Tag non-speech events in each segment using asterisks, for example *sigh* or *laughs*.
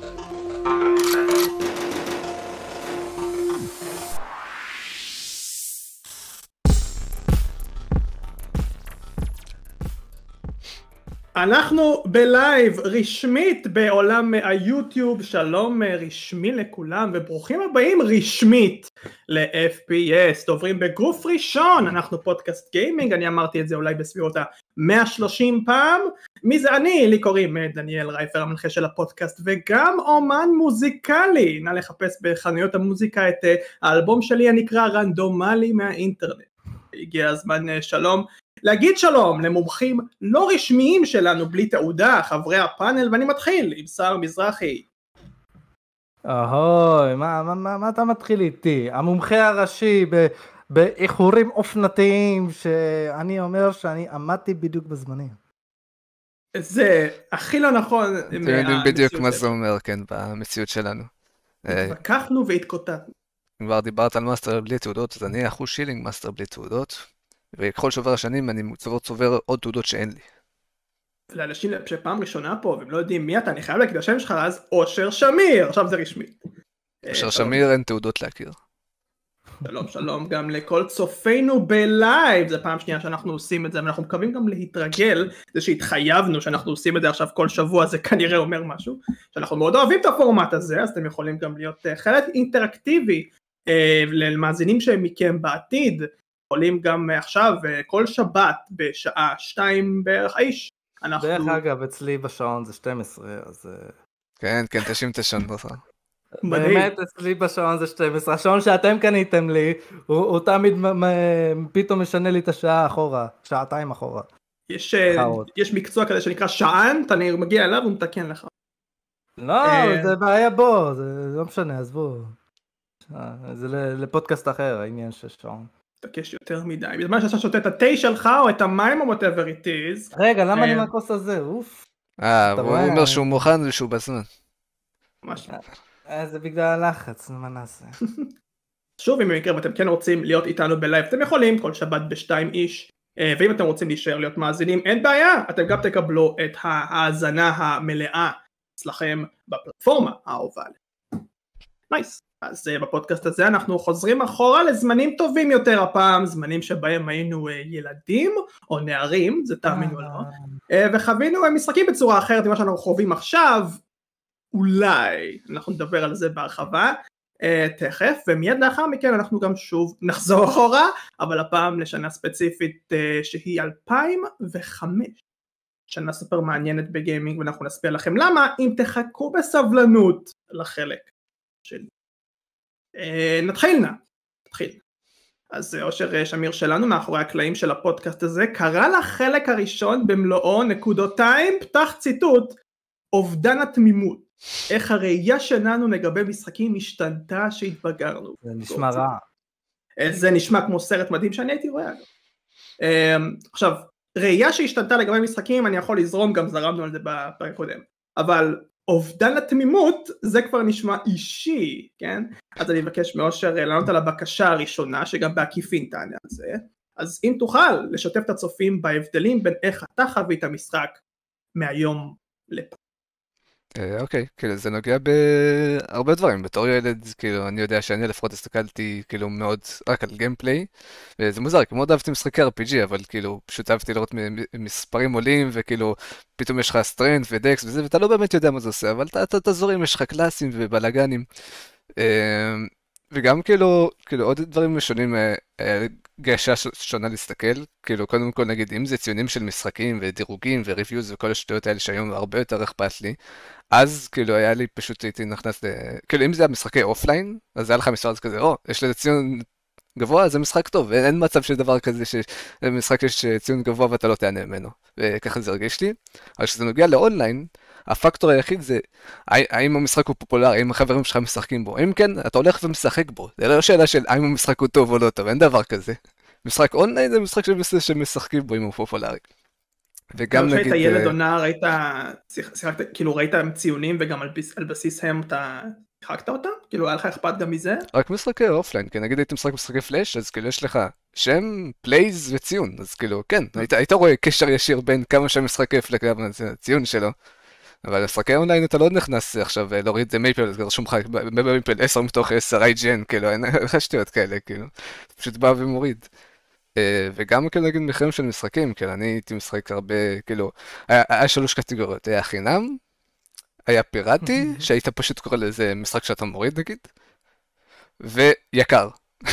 Música אנחנו בלייב רשמית בעולם היוטיוב, שלום רשמי לכולם וברוכים הבאים רשמית ל-FPS, דוברים בגוף ראשון, אנחנו פודקאסט גיימינג, אני אמרתי את זה אולי בסביבות ה-130 פעם, מי זה אני? לי קוראים דניאל רייפר המנחה של הפודקאסט וגם אומן מוזיקלי, נא לחפש בחנויות המוזיקה את האלבום שלי הנקרא רנדומלי מהאינטרנט. הגיע הזמן שלום להגיד שלום למומחים לא רשמיים שלנו בלי תעודה, חברי הפאנל, ואני מתחיל עם שר מזרחי. אהוי, מה, מה, מה, מה אתה מתחיל איתי? המומחה הראשי ב, באיחורים אופנתיים, שאני אומר שאני עמדתי בדיוק בזמנים. זה הכי לא נכון. אתם יודעים בדיוק מה זה אומר, כן, במציאות שלנו. התווכחנו והתקוטטנו. כבר דיברת על מאסטר בלי תעודות, אז אני אחוז שילינג מאסטר בלי תעודות. וככל שעובר השנים אני צובר צובר עוד תעודות שאין לי. לאנשים שפעם ראשונה פה והם לא יודעים מי אתה אני חייב להגיד את השם שלך אז אושר שמיר עכשיו זה רשמי. אושר אה, שמיר אין תעודות להכיר. שלום שלום גם לכל צופינו בלייב זה פעם שנייה שאנחנו עושים את זה ואנחנו מקווים גם להתרגל זה שהתחייבנו שאנחנו עושים את זה עכשיו כל שבוע זה כנראה אומר משהו שאנחנו מאוד אוהבים את הפורמט הזה אז אתם יכולים גם להיות אה, חלק אינטראקטיבי אה, למאזינים שהם מכם בעתיד יכולים גם עכשיו אה, כל שבת בשעה שתיים בערך האיש. אנחנו... דרך אגב אצלי בשעון זה 12 אז... אה, כן כן תשים את השעון בסדר. באמת אצלי בשעון זה 12 השעון שאתם קניתם לי הוא, הוא תמיד פתאום משנה לי את השעה אחורה שעתיים אחורה. יש, אה, יש מקצוע כזה שנקרא שען אתה מגיע אליו הוא מתקן לך. לא זה בעיה בו זה לא משנה עזבו. זה לפודקאסט אחר העניין של שעון. מתעקש יותר מדי, בזמן שאתה שותה את התה שלך או את המים או whatever it is. רגע, למה אני אה, מהכוס הזה? אוף. אה, הוא אומר שהוא מוכן ושהוא בזמן. ממש. אה, זה בגלל הלחץ, מה נעשה? *laughs* שוב, אם במקרה ואתם כן רוצים להיות איתנו בלייב, אתם יכולים כל שבת בשתיים ish. אה, ואם אתם רוצים להישאר להיות מאזינים, אין בעיה, אתם גם תקבלו את ההאזנה המלאה אצלכם בפלטפורמה האהובה. Nice. אז uh, בפודקאסט הזה אנחנו חוזרים אחורה לזמנים טובים יותר הפעם, זמנים שבהם היינו uh, ילדים או נערים, זה תאמינו או לא, uh, וחווינו משחקים בצורה אחרת ממה שאנחנו חווים עכשיו, אולי, אנחנו נדבר על זה בהרחבה תכף, ומיד לאחר מכן אנחנו גם שוב נחזור אחורה, אבל הפעם לשנה ספציפית שהיא 2005. שנה סופר מעניינת בגיימינג ואנחנו נסביר לכם למה אם תחכו בסבלנות לחלק שלי. אה, נתחיל נא, נתחיל. אז אושר אה, שמיר שלנו מאחורי הקלעים של הפודקאסט הזה קרא לחלק הראשון במלואו נקודותיים פתח ציטוט אובדן התמימות איך הראייה שלנו לגבי משחקים השתנתה שהתבגרנו. זה נשמע רע. אה, זה נשמע כמו סרט מדהים שאני הייתי רואה. עכשיו ראייה שהשתנתה לגבי משחקים אני יכול לזרום גם זרמנו על זה בפרק הקודם אבל אובדן התמימות זה כבר נשמע אישי, כן? אז אני מבקש מאושר אה, לענות על הבקשה הראשונה שגם בעקיפין תענה על זה, אז אם תוכל לשתף את הצופים בהבדלים בין איך אתה חווית המשחק מהיום לפעם. אה, אוקיי, כאילו זה נוגע בהרבה דברים. בתור ילד, כאילו, אני יודע שאני לפחות הסתכלתי כאילו מאוד רק על gameplay, וזה מוזר, כי מאוד אהבתי משחקי RPG, אבל כאילו, פשוט אהבתי לראות מספרים עולים, וכאילו, פתאום יש לך strength ו dex וזה, ואתה לא באמת יודע מה זה עושה, אבל אתה זורם, יש לך קלאסים ובלאגנים. אה, וגם כאילו, כאילו עוד דברים שונים, אה, גישה שונה להסתכל, כאילו קודם כל נגיד אם זה ציונים של משחקים ודירוגים ו reviews וכל השטויות האלה שהיום הרבה יותר אכפת לי, אז כאילו היה לי פשוט הייתי נכנס ל... כאילו אם זה המשחקי אופליין, אז היה לך מספר כזה, או, יש לזה ציון גבוה, זה משחק טוב, אין מצב של דבר כזה שמשחק יש ציון גבוה ואתה לא תיהנה ממנו, וככה זה הרגיש לי. אבל כשזה נוגע לאונליין, הפקטור היחיד זה האם המשחק הוא פופולרי, האם החברים שלך משחקים בו. אם כן, אתה הולך ומשחק בו. זה לא שאלה של האם המשחק הוא טוב או לא טוב, אין דבר כזה. משחק אונליין זה משחק שמשחקים בו אם הוא פופולרי. וגם נגיד... כשהיית ילד או נער היית, שיחקת, כאילו ראית ציונים וגם על בסיס הם אתה שיחקת אותם? כאילו היה לך אכפת גם מזה? רק משחקי אופליין, כי נגיד הייתי משחק משחקי פלאש, אז כאילו יש לך שם, plays וציון, אז כאילו כן, היית, היית רואה קשר ישיר בין כמה שהמשחק כיף לכמה הציון שלו. אבל למשחקי אונליין אתה לא נכנס עכשיו אה, להוריד את זה Maple, זה רשום לך ב Maple 10 מתוך 10 IGN, כאילו *laughs* אין לך שטויות כאלה, כאילו, פשוט בא ומוריד. אה, וגם כאילו נגיד מחירים של משחקים, כאילו אני הייתי משחק הרבה, כאילו, היה, היה שלוש קטגוריות, היה חינם, היה פיראטי, שהיית פשוט קורא לזה משחק שאתה מוריד נגיד, ויקר. *laughs*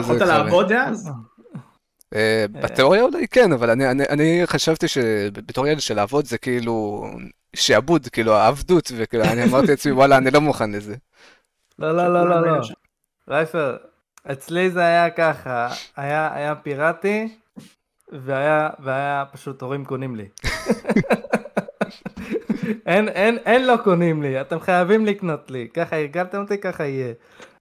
יכולת לעבוד אז? אה, בתיאוריה אולי כן, אבל אני, אני, אני חשבתי שבתור ילד של לעבוד זה כאילו שעבוד, כאילו העבדות, וכאילו אני אמרתי לעצמי וואלה אני לא מוכן לזה. לא לא לא לא לא, רייפר, אצלי זה היה ככה, היה, היה פיראטי, והיה, והיה פשוט הורים קונים לי. *laughs* אין, אין, אין לא קונים לי, אתם חייבים לקנות לי, ככה הרגלתם אותי, ככה יהיה.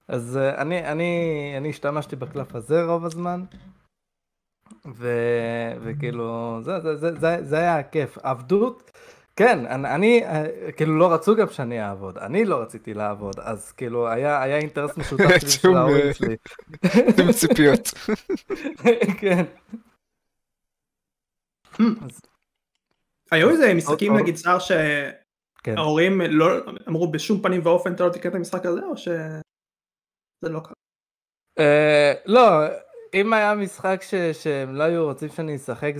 אז uh, אני, אני, אני השתמשתי בקלף הזה רוב הזמן, ו, וכאילו, זה, זה, זה, זה, זה היה הכיף. עבדות, כן, אני, אני, כאילו לא רצו גם שאני אעבוד, אני לא רציתי לעבוד, אז כאילו היה, היה אינטרס משותף *laughs* שלי של ההורים שלי. עם ציפיות. *laughs* כן. היו איזה משחקים נגיד שר שההורים לא אמרו בשום פנים ואופן אתה לא תקרא את המשחק הזה או שזה לא קרה? לא, אם היה משחק שהם לא היו רוצים שאני אשחק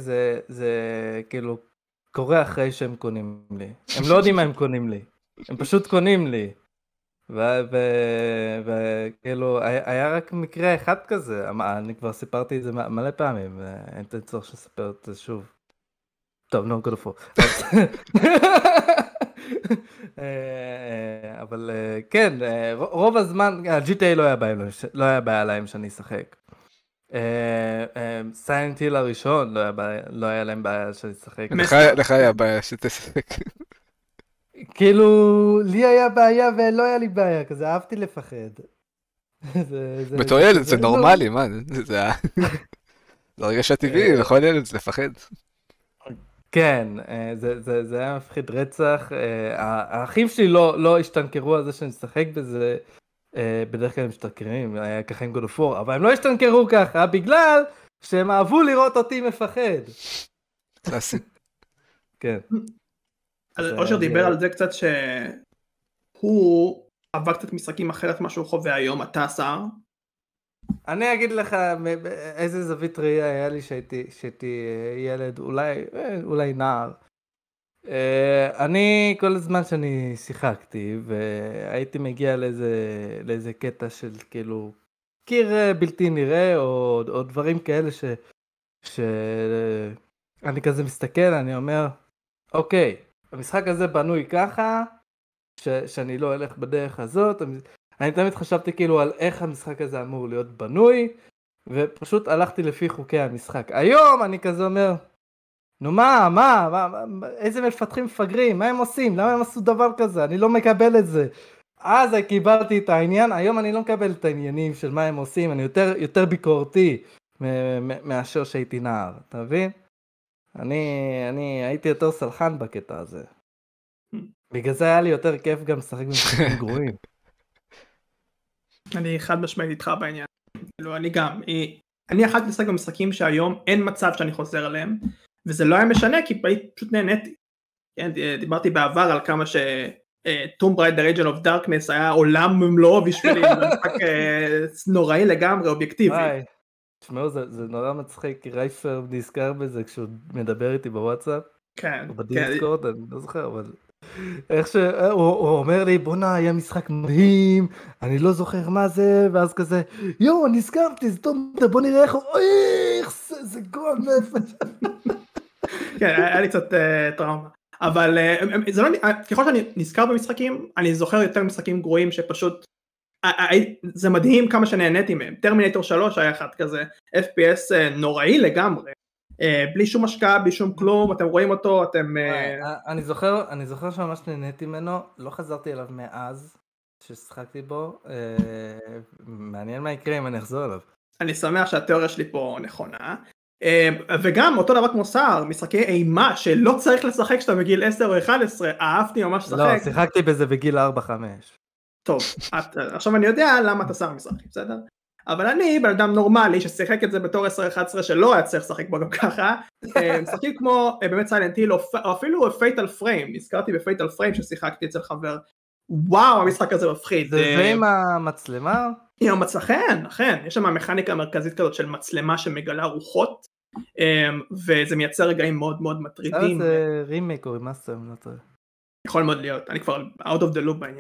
זה כאילו קורה אחרי שהם קונים לי. הם לא יודעים מה הם קונים לי, הם פשוט קונים לי. וכאילו היה רק מקרה אחד כזה, אני כבר סיפרתי את זה מלא פעמים, אין צורך שספר את זה שוב. טוב, no good for. *laughs* אבל כן, רוב הזמן, GTA לא בעיה, לא היה בעיה להם שאני אשחק. סיינט היל הראשון לא היה להם בעיה שאני אשחק. לך היה בעיה שתשחק. כאילו, לי היה בעיה ולא היה לי בעיה, כזה אהבתי לפחד. בתור *laughs* ילד זה נורמלי, מה, זה הרגשה טבעי לכל ילד זה לפחד. כן, זה היה מפחיד רצח. האחים שלי לא, לא השתנקרו על זה שאני אשחק בזה, בדרך כלל הם משתכרים, היה ככה עם God of War, אבל הם לא השתנקרו ככה בגלל שהם אהבו לראות אותי מפחד. קלאסי. כן. אז אושר דיבר על זה קצת שהוא עבר קצת משחקים אחרת ממה שהוא חווה היום, אתה שר? אני אגיד לך איזה זווית ראייה היה לי שהייתי ילד, אולי, אולי נער. אני כל הזמן שאני שיחקתי והייתי מגיע לאיזה, לאיזה קטע של כאילו קיר בלתי נראה או, או דברים כאלה ש, שאני כזה מסתכל אני אומר אוקיי המשחק הזה בנוי ככה ש, שאני לא אלך בדרך הזאת אני תמיד חשבתי כאילו על איך המשחק הזה אמור להיות בנוי ופשוט הלכתי לפי חוקי המשחק. היום אני כזה אומר נו מה, מה, מה, איזה מפתחים מפגרים, מה הם עושים, למה הם עשו דבר כזה, אני לא מקבל את זה. אז קיבלתי את העניין, היום אני לא מקבל את העניינים של מה הם עושים, אני יותר, יותר ביקורתי מאשר שהייתי נער, אתה מבין? אני, אני הייתי יותר סלחן בקטע הזה. בגלל זה היה לי יותר כיף גם לשחק במשחקים *laughs* גרועים. אני חד משמעית איתך בעניין. כאילו אני גם, אני יכלתי לשחק במשחקים שהיום אין מצב שאני חוזר עליהם. וזה לא היה משנה כי פשוט נהניתי. כן, דיברתי בעבר על כמה ש... Tomb Raider Angel of Darkness היה עולם ומלואו בשבילי, *laughs* משחק נוראי לגמרי, אובייקטיבי. תשמעו, זה, זה נורא מצחיק, כי רייפר נזכר בזה כשהוא מדבר איתי בוואטסאפ. כן. או בדיסקורד, כן. אני לא זוכר, אבל... איך שהוא אומר לי בואנה היה משחק מדהים אני לא זוכר מה זה ואז כזה יואו נזכרתי זה טוב בוא נראה איך הוא איך זה, זה גועל נפש. כן היה לי קצת uh, טראומה אבל uh, זה לא ככל שאני נזכר במשחקים אני זוכר יותר משחקים גרועים שפשוט זה מדהים כמה שנהניתי מהם טרמינטור 3 היה אחד כזה FPS נוראי לגמרי אה, בלי שום השקעה, בלי שום כלום, אתם רואים אותו, אתם... אה, אה, אני זוכר, אני זוכר שממש נהניתי ממנו, לא חזרתי אליו מאז ששחקתי בו, מעניין מה יקרה אם אני אחזור אליו. אני שמח שהתיאוריה שלי פה נכונה. וגם אותו דבר כמו סער, משחקי אימה שלא צריך לשחק כשאתה בגיל 10 או 11, אהבתי ממש לשחק. לא, שיחקתי בזה בגיל 4-5. טוב, עכשיו אני יודע למה אתה שר משחק, בסדר? אבל אני בן אדם נורמלי ששיחק את זה בתור 10-11 שלא היה צריך לשחק בו גם ככה, אה, משחקים כמו אה, באמת Silent Hill או אפילו Fatal Frame, נזכרתי ב Fatal Frame ששיחקתי אצל חבר, וואו המשחק הזה מפחיד. זה זה עם המצלמה? עם המצלמה, אכן, אכן, יש שם מכניקה מרכזית כזאת של מצלמה שמגלה רוחות, וזה מייצר רגעים מאוד מאוד מטרידים. זה רימייק או remaster, אני לא טועה. יכול מאוד להיות, אני כבר out of the loop בעניין.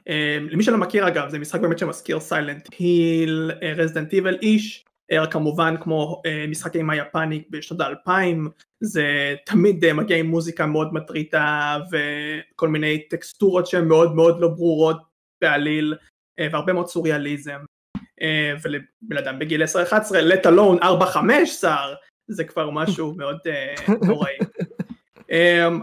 Um, למי שלא מכיר אגב זה משחק באמת שמזכיר Silent Hill, Resident Evil ish, כמובן כמו uh, משחקים היפני בשנות האלפיים, זה תמיד uh, מגיע עם מוזיקה מאוד מטרידה וכל מיני טקסטורות שהן מאוד מאוד לא ברורות בעליל uh, והרבה מאוד סוריאליזם. ולבן אדם בגיל 10-11 let alone 4-5 שר זה כבר משהו *laughs* מאוד נוראי.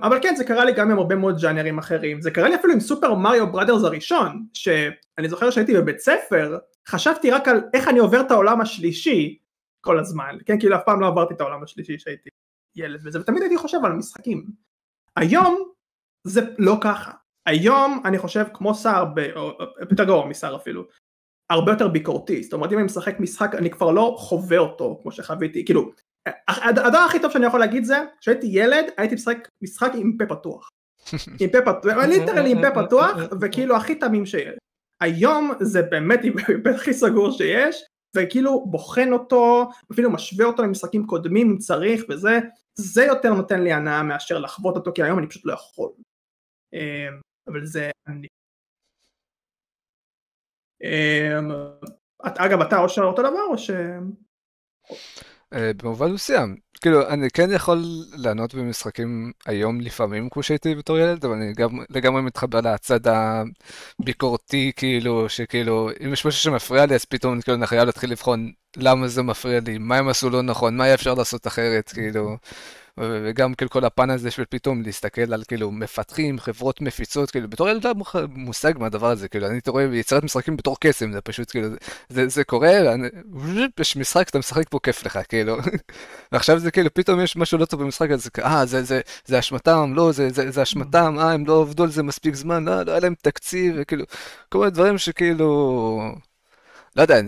אבל כן זה קרה לי גם עם הרבה מאוד ג'אנרים אחרים. זה קרה לי אפילו עם סופר מריו בראדרס הראשון שאני זוכר שהייתי בבית ספר חשבתי רק על איך אני עובר את העולם השלישי כל הזמן. כן כאילו אף פעם לא עברתי את העולם השלישי שהייתי ילד וזה ותמיד הייתי חושב על משחקים. היום זה לא ככה. היום אני חושב כמו שר או יותר גרוע משר אפילו הרבה יותר ביקורתי. זאת אומרת אם אני משחק משחק אני כבר לא חווה אותו כמו שחוויתי. כאילו הדבר הכי טוב שאני יכול להגיד זה כשהייתי ילד הייתי משחק משחק עם פה פתוח. עם פה פתוח, *laughs* ליטרלי עם פה פתוח וכאילו הכי תמים שיש היום זה באמת *laughs* פה הכי סגור שיש וכאילו בוחן אותו אפילו משווה אותו למשחקים קודמים אם צריך וזה זה יותר נותן לי הנאה מאשר לחוות אותו כי היום אני פשוט לא יכול. אמ, אבל זה אני אמ, אגב אתה או אותו דבר או ש... אה, במובן מסוים. כאילו, אני כן יכול לענות במשחקים היום לפעמים כמו שהייתי בתור ילד, אבל אני גם לגמרי מתחבר לצד הביקורתי, כאילו, שכאילו, אם יש משהו שמפריע לי, אז פתאום כאילו, אני חייב להתחיל לבחון למה זה מפריע לי, מה הם עשו לא נכון, מה היה אפשר לעשות אחרת, כאילו. וגם כאילו כל הפן הזה של פתאום להסתכל על כאילו מפתחים, חברות מפיצות, כאילו בתור ילד לא מושג מהדבר הזה, כאילו אני רואה יצירת משחקים בתור קסם, זה פשוט כאילו, זה, זה קורה, אני, יש משחק, אתה משחק פה כיף לך, כאילו. *laughs* ועכשיו זה כאילו פתאום יש משהו לא טוב במשחק הזה, אה זה, זה, זה אשמתם, לא, זה, זה, זה אשמתם, אה הם לא עבדו על זה מספיק זמן, לא, לא היה להם תקציב, וכאילו, כל מיני דברים שכאילו, לא יודע,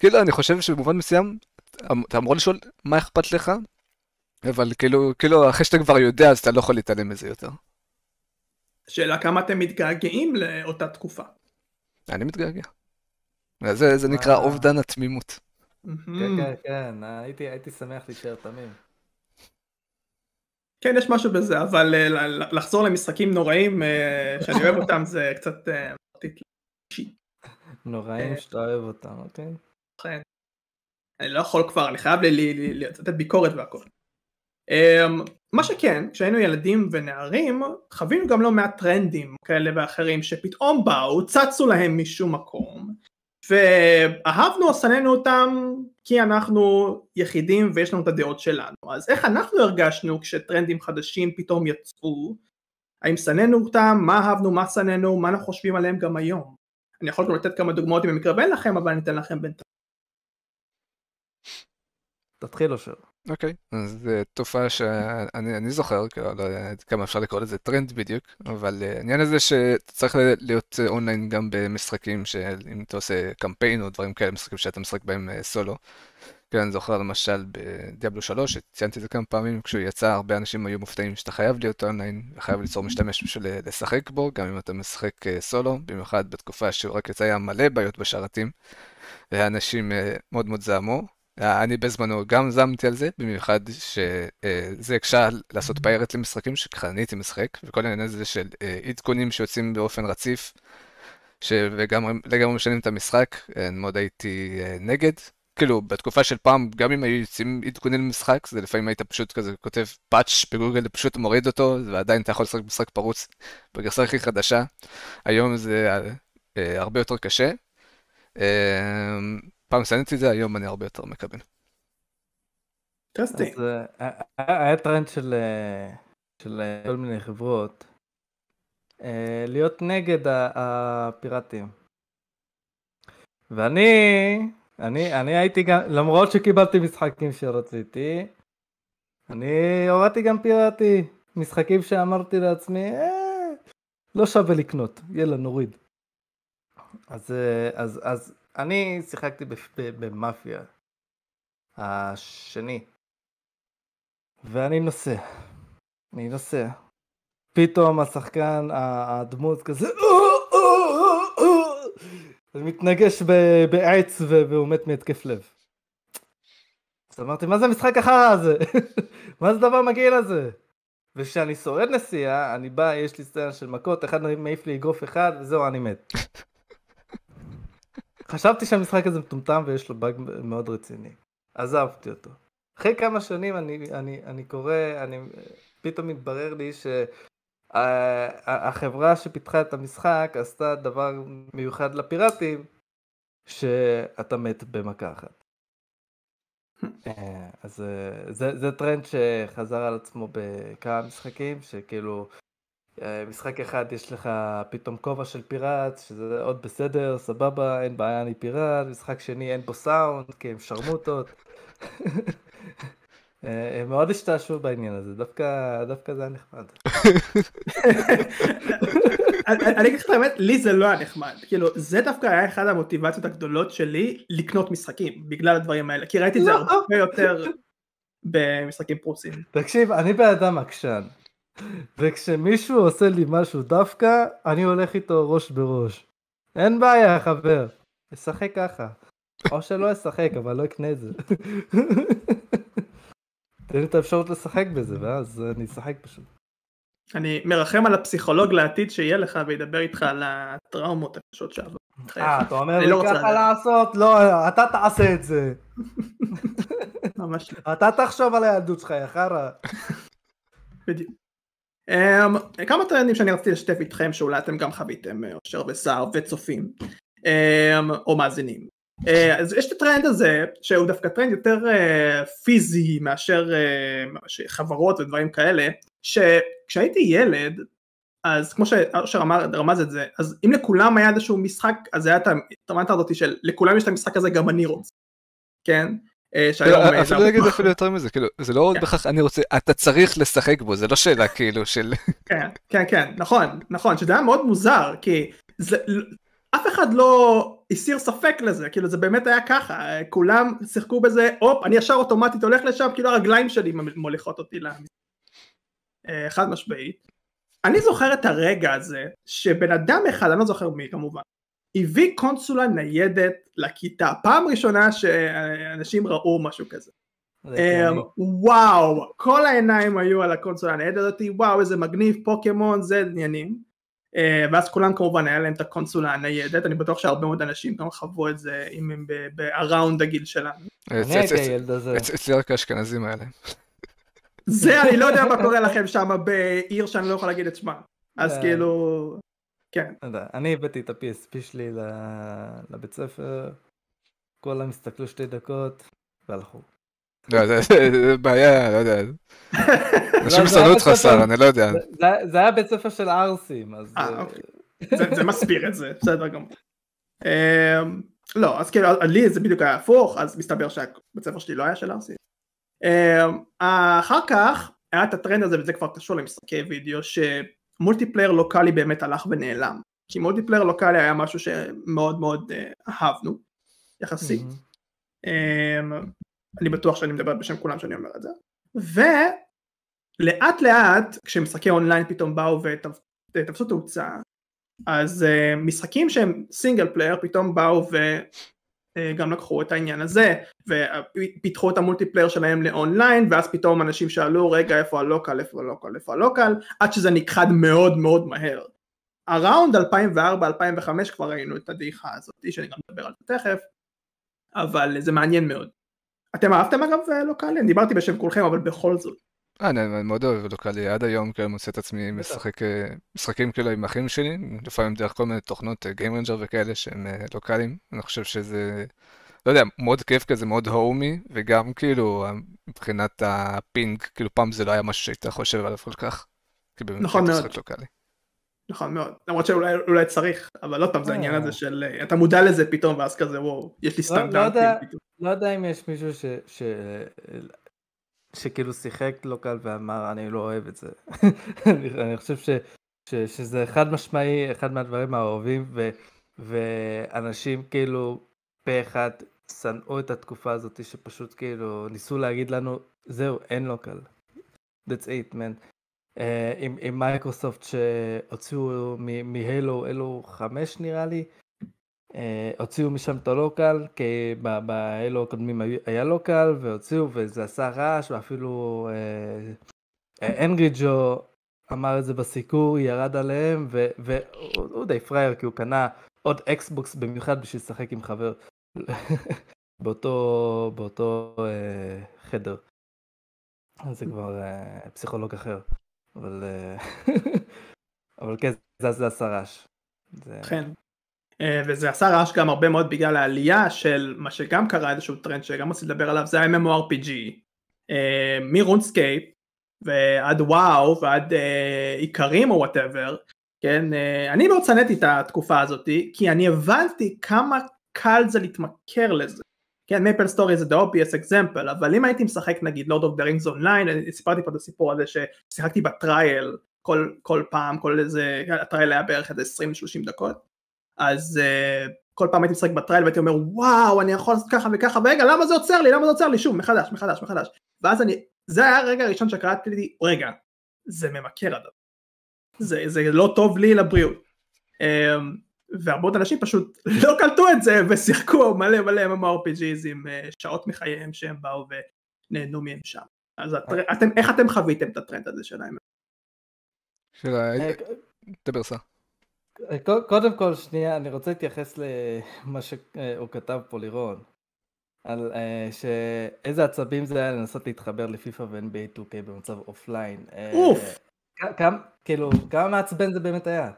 כאילו אני חושב שבמובן מסוים, אתה אמור לשאול מה אכפת לך אבל כאילו, כאילו אחרי שאתה כבר יודע אז אתה לא יכול להתעלם מזה יותר. שאלה כמה אתם מתגעגעים לאותה תקופה. אני מתגעגע. זה, זה נקרא אובדן התמימות. כן, כן, כן, הייתי, הייתי שמח להישאר תמים. כן, יש משהו בזה, אבל אה, לחזור למשחקים נוראים אה, שאני אוהב אותם זה קצת אה, אישי. נוראים שאתה אוהב אותם, אוקיי? כן. אני לא יכול כבר, אני חייב לתת ביקורת והכל. Um, מה שכן, כשהיינו ילדים ונערים, חווינו גם לא מעט טרנדים כאלה ואחרים שפתאום באו, צצו להם משום מקום, ואהבנו או שנאנו אותם כי אנחנו יחידים ויש לנו את הדעות שלנו. אז איך אנחנו הרגשנו כשטרנדים חדשים פתאום יצאו? האם שנאנו אותם? מה אהבנו? מה שנאנו? מה אנחנו חושבים עליהם גם היום? אני יכול גם לתת כמה דוגמאות אם במקרה בא לכם, אבל אני אתן לכם בינתיים. תתחיל אושר. אוקיי, אז זו תופעה שאני זוכר, כאילו, לא יודע כמה אפשר לקרוא לזה טרנד בדיוק, אבל אה, העניין הזה שצריך להיות אונליין גם במשחקים שאם אתה עושה קמפיין או דברים כאלה, משחקים שאתה משחק בהם אה, סולו. כן, אני זוכר למשל ב Diablo 3, שציינתי את זה כמה פעמים, כשהוא יצא, הרבה אנשים היו מופתעים שאתה חייב להיות אונליין, וחייב ליצור משתמש בשביל אה, לשחק בו, גם אם אתה משחק סולו, במיוחד בתקופה שהוא רק יצא היה מלא בעיות בשרתים, ואנשים מאוד מאוד זעמו. אני בזמנו גם זמתי על זה, במיוחד שזה הקשה לעשות פיירט למשחקים הייתי משחק, וכל העניין הזה של אה, עדכונים שיוצאים באופן רציף, ולגמרי משנים את המשחק, אני מאוד הייתי אה, נגד. כאילו, בתקופה של פעם, גם אם היו יוצאים עדכונים למשחק, זה לפעמים היית פשוט כזה כותב פאץ' בגוגל, פשוט מוריד אותו, ועדיין אתה יכול לשחק משחק פרוץ בגרסה הכי חדשה. היום זה אה, הרבה יותר קשה. פעם שנאתי את זה, היום אני הרבה יותר מקבל. טסטי. אה, היה טרנד של, אה, אה, כל מיני חברות להיות נגד הפיראטים. ואני, אני, אני הייתי גם, למרות שקיבלתי משחקים שרציתי, אני הורדתי גם פיראטי. משחקים שאמרתי לעצמי, אה, לא שווה לקנות, יאללה נוריד. אז, אז, אז אני שיחקתי במאפיה השני, ואני נוסע. אני נוסע. פתאום השחקן, הדמות כזה, מתנגש בעץ והוא מת מהתקף לב. אז אמרתי, מה זה המשחק החרא הזה? *laughs* מה זה דבר מגעיל הזה? וכשאני שורד נסיעה, אני בא, יש לי סצנה של מכות, אחד מעיף לי אגרוף אחד, וזהו, אני מת. חשבתי שהמשחק הזה מטומטם ויש לו באג מאוד רציני. עזבתי אותו. אחרי כמה שנים אני, אני, אני קורא, אני, פתאום מתברר לי שהחברה שפיתחה את המשחק עשתה דבר מיוחד לפיראטים, שאתה מת במכה אחת. אה, אז אה, זה, זה טרנד שחזר על עצמו בכמה משחקים, שכאילו אה, משחק אחד יש לך פתאום כובע של פיראט, שזה עוד בסדר, סבבה, אין בעיה, אני פיראט, משחק שני אין בו סאונד, כי הם שרמוטות. *laughs* הם מאוד השתעשעו בעניין הזה, דווקא, דווקא זה היה נחמד. אני אגיד לך את האמת, לי זה לא היה נחמד, כאילו זה דווקא היה אחת המוטיבציות הגדולות שלי לקנות משחקים, בגלל הדברים האלה, כי ראיתי את זה לא. הרבה יותר במשחקים פרוסים. תקשיב, אני בן אדם עקשן, וכשמישהו עושה לי משהו דווקא, אני הולך איתו ראש בראש. אין בעיה חבר, אשחק ככה. או שלא אשחק, אבל לא אקנה את זה. *laughs* תן לי את האפשרות לשחק בזה, ואז אני אשחק פשוט. אני מרחם על הפסיכולוג לעתיד שיהיה לך וידבר איתך על הטראומות הקשות שעברו. אה, אתה אומר לי לא ככה לעשות? לא, אתה תעשה את זה. *laughs* ממש לא. אתה תחשוב על הילדות שלך, יא חרא. בדיוק. Um, כמה טרנדים שאני רציתי לשתף איתכם שאולי אתם גם חוויתם, אה, אושר וסער וצופים, um, או מאזינים. Uh, אז יש את הטרנד הזה שהוא דווקא טרנד יותר uh, פיזי מאשר uh, חברות ודברים כאלה שכשהייתי ילד אז כמו שאושר רמז את זה אז אם לכולם היה איזשהו משחק אז היה את המנטרה הזאת של לכולם יש את המשחק הזה גם אני רוצה כן אפילו להגיד אפילו יותר מזה כאילו זה לא כן. בכך אני רוצה אתה צריך לשחק בו זה לא שאלה כאילו של כן כן כן נכון נכון שזה היה מאוד מוזר כי אף אחד לא הסיר ספק לזה, כאילו זה באמת היה ככה, כולם שיחקו בזה, הופ, אני ישר אוטומטית הולך לשם, כאילו הרגליים שלי מוליכות אותי למשחק. אה, חד משמעית. אני זוכר את הרגע הזה, שבן אדם אחד, אני לא זוכר מי כמובן, הביא קונסולה ניידת לכיתה, פעם ראשונה שאנשים ראו משהו כזה. Um, וואו, כל העיניים היו על הקונסולה הניידת הזאתי, וואו איזה מגניב, פוקימון, זה עניינים. אה, ואז כולם כמובן היה להם את הקונסולה הניידת, אני בטוח שהרבה מאוד אנשים גם חוו את זה אם הם באראונד הגיל שלנו. אני הייתי הילד הזה. אצלי רק האשכנזים האלה. זה אני לא יודע מה *laughs* קורה לכם שם בעיר שאני לא יכול להגיד את שמה, אז כאילו, כן. אני הבאתי את ה-PSP שלי לבית ספר, כולם הסתכלו שתי דקות והלכו. לא, זה בעיה, לא יודע. *laughs* אנשים שנאו אותך שר, אני לא יודע. זה היה בית ספר של ערסים, אז... אה, אה, אוקיי. זה מסביר את זה, בסדר גמור. אמ, לא, אז כאילו, לי זה בדיוק היה הפוך, אז מסתבר שהבית ספר שלי לא היה של ערסים. אמ, אחר כך היה את הטרנד הזה, וזה כבר קשור למשחקי וידאו, ש multiplayer לוקאלי באמת הלך ונעלם. כי multiplayer לוקאלי היה משהו שמאוד מאוד אה, אהבנו, יחסית. אני בטוח שאני מדבר בשם כולם שאני אומר את זה. ולאט לאט כשמשחקי אונליין פתאום באו ותפסו תאוצה אז uh, משחקים שהם single player פתאום באו וגם uh, לקחו את העניין הזה ופיתחו את ה multiplayer שלהם לאונליין ואז פתאום אנשים שאלו רגע איפה ה local איפה ה local איפה ה local עד שזה נכחד מאוד מאוד מהר. around 2004-2005 כבר ראינו את הדעיכה הזאת שאני גם מדבר על זה תכף אבל זה מעניין מאוד. אתם אהבתם אגב אה, לוקאלי? דיברתי בשם כולכם אבל בכל זאת. אה, אני מאוד אוהב לוקאלי, עד היום כאילו מוצא את עצמי משחק אה, משחקים כאילו עם אחים שלי, לפעמים דרך כל מיני תוכנות GameRanger וכאלה שהם לוקאליים, אני חושב שזה, לא יודע, מאוד כיף כזה, מאוד homey, וגם כאילו מבחינת ה ping, כאילו פעם זה לא היה משהו שהיית חושב עליו כל כך, כי באמת נכון מאוד. נכון מאוד, למרות שאולי צריך, אבל עוד פעם זה העניין הזה של אתה מודע לזה פתאום ואז כזה וואו, יש לי סטנדרטים פתאום. לא יודע אם יש מישהו ש... ש... שכאילו שיחק לוקל ואמר אני לא אוהב את זה. *laughs* אני, אני חושב ש, ש, שזה חד משמעי אחד מהדברים האהובים ו, ואנשים כאילו פה אחד שנאו את התקופה הזאת שפשוט כאילו ניסו להגיד לנו זהו אין לוקל. That's it man. Uh, עם, עם מייקרוסופט שהוציאו מהלו, אלו חמש נראה לי, הוציאו משם את הלוקל, כי בהלו הקודמים היה לוקל, והוציאו וזה עשה רעש, ואפילו אנגרי uh, ג'ו אמר את זה בסיקור, ירד עליהם, והוא די פראייר כי הוא קנה עוד אקסבוקס במיוחד בשביל לשחק עם חבר *laughs* באותו, באותו חדר. זה כבר פסיכולוג אחר. אבל, אה, *laughs* אבל כן, זה, עשה רעש. כן. אה, וזה עשה רעש גם הרבה מאוד בגלל העלייה של מה שגם קרה איזשהו טרנד שגם רציתי לדבר עליו זה ה-MMORPG אה, מ RuneScape ועד וואו ועד Ikariam או whatever כן אני מאוד שנאתי את התקופה הזאת כי אני הבנתי כמה קל זה להתמכר לזה. כן MapleStory זה the obvious example אבל אם הייתי משחק נגיד Lord of the Rings Online סיפרתי פה את הסיפור הזה ששיחקתי ב trial כל, כל פעם כל איזה הטרייל היה בערך איזה 20-30 דקות אז uh, כל פעם הייתי משחק בטרייל והייתי אומר וואו אני יכול לעשות ככה וככה. ורגע למה זה עוצר לי? למה זה עוצר לי? שוב מחדש מחדש מחדש. ואז אני זה היה הרגע הראשון שקראתי לי רגע זה ממכר הדבר זה, זה לא טוב לי לבריאות. um, והרבה מאוד אנשים פשוט *laughs* לא קלטו את זה ושיחקו מלא מלא MMORPGs עם אה, שעות מחייהם שהם באו ונהנו מהם שם. אז אתם, איך אתם חוויתם את הטרנד הזה שלהם? שאלה, אה, דבר סער. אה, קודם כל שנייה אני רוצה להתייחס למה שהוא כתב פה לירון. על שאיזה עצבים זה היה לנסות להתחבר לפיפא ו-NBA 2K במצב אופליין. אוף! כאילו כמה מעצבן זה באמת היה.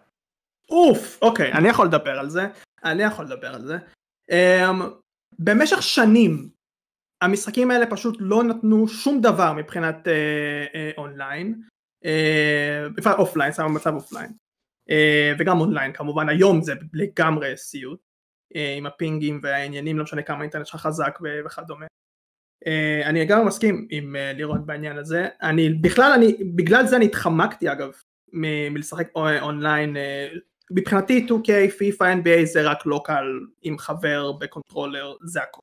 אוף, אוקיי, אני יכול לדבר על זה, אני יכול לדבר על זה. Um, במשך שנים המשחקים האלה פשוט לא נתנו שום דבר מבחינת אונליין, uh, uh, אופליין, סתם במצב אופליין, וגם אונליין כמובן, היום זה לגמרי סיוט, uh, עם הפינגים והעניינים, לא משנה כמה האינטרנט שלך חזק וכדומה. Uh, אני גם מסכים עם לירון בעניין הזה, אני בכלל, אני, בגלל זה אני התחמקתי אגב מלשחק אונליין מבחינתי 2K, FIFA, NBA זה רק local עם חבר ב controller, זה הכל.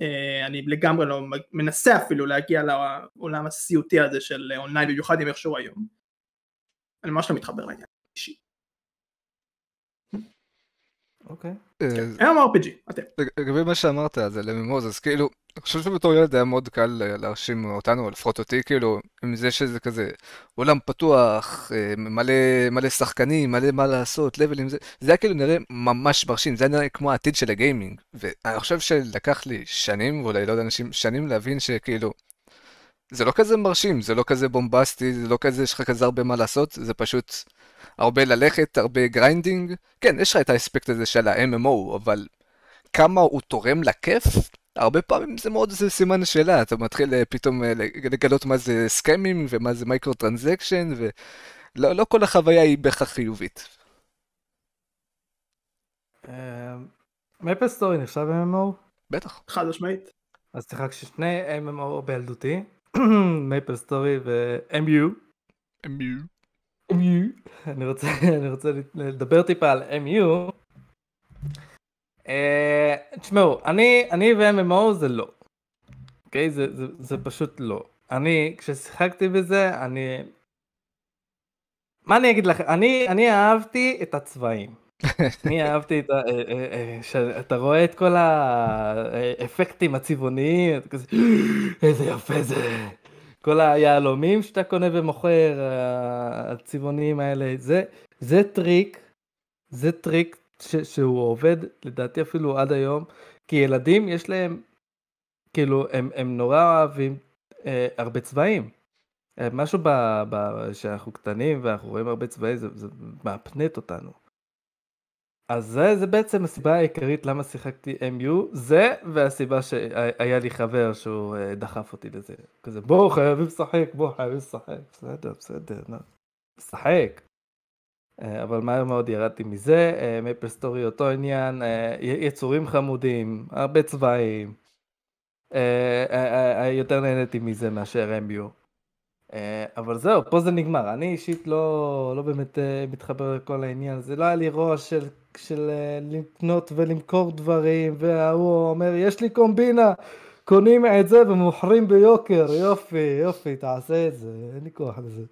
אה, אני לגמרי לא מנסה אפילו להגיע לעולם הסיוטי הזה של אונליין, במיוחד עם איך שהוא היום. אני ממש לא מתחבר לעניין אישי. אוקיי. אה, כן, MMORPG, אתם. לגבי מה שאמרת על MMOs, אז כאילו, אני חושב שבתור ילד היה מאוד קל להרשים אותנו, או לפחות אותי, כאילו, עם זה שזה כזה עולם פתוח, אה, מלא, מלא שחקנים, מלא מה לעשות, לבלים, זה, זה היה כאילו נראה ממש מרשים, זה היה נראה כמו העתיד של הגיימינג. ואני חושב שלקח לי שנים, ואולי לא יודע אנשים, שנים להבין שכאילו, זה לא כזה מרשים, זה לא כזה בומבסטי, זה לא כזה, יש לך כזה הרבה מה לעשות, זה פשוט הרבה ללכת, הרבה grinding. כן, יש לך את האספקט הזה של ה-MMO, אבל כמה הוא תורם לכיף? הרבה פעמים זה מאוד זה סימן שאלה, אתה מתחיל אה, פתאום אה, לגלות מה זה סקמים ומה זה microtransaction, ולא לא כל החוויה היא בהכרח חיובית. MapleStory נחשב MMO? בטח. חד משמעית. אז שיחק שני MMO בילדותי, *clears throat* MapleStory ו-MU. MU. MU. אני רוצה, אני רוצה לדבר טיפה על MU. אה, תשמעו, אני, אני ו-MMO זה לא. אוקיי? זה, זה, זה פשוט לא. אני, כששיחקתי בזה, אני... מה אני אגיד לכם? אני, אני אהבתי את הצבעים. *laughs* אני אהבתי את ה... אה, אה, שאתה רואה את כל האפקטים הצבעוניים, כזה, *gasps* איזה יפה זה. כל היהלומים שאתה קונה ומוכר, הצבעוניים האלה, זה, זה טריק, זה טריק ש, שהוא עובד לדעתי אפילו עד היום, כי ילדים יש להם, כאילו הם, הם נורא אוהבים אה, הרבה צבעים. אה, משהו ב, ב, שאנחנו קטנים ואנחנו רואים הרבה צבעים זה, זה מאפנט אותנו. אז זה, זה בעצם הסיבה העיקרית למה שיחקתי MU, זה והסיבה שהיה לי חבר שהוא אה, דחף אותי לזה. כזה בואו חייבים לשחק, בואו חייבים לשחק, בסדר, בסדר, נשחק. אה, אבל מהר מאוד ירדתי מזה, מייפל סטורי אותו עניין, אה, יצורים חמודים, הרבה צבעים, יותר נהניתי מזה מאשר MU. אה, אבל זהו, פה זה נגמר. אני אישית לא, לא באמת אה, מתחבר לכל העניין. זה לא היה לי ראש של, של אה, לקנות ולמכור דברים, וההוא אומר, יש לי קומבינה, קונים את זה ומוכרים ביוקר, יופי, יופי, תעשה את זה, אין לי כוח לזה.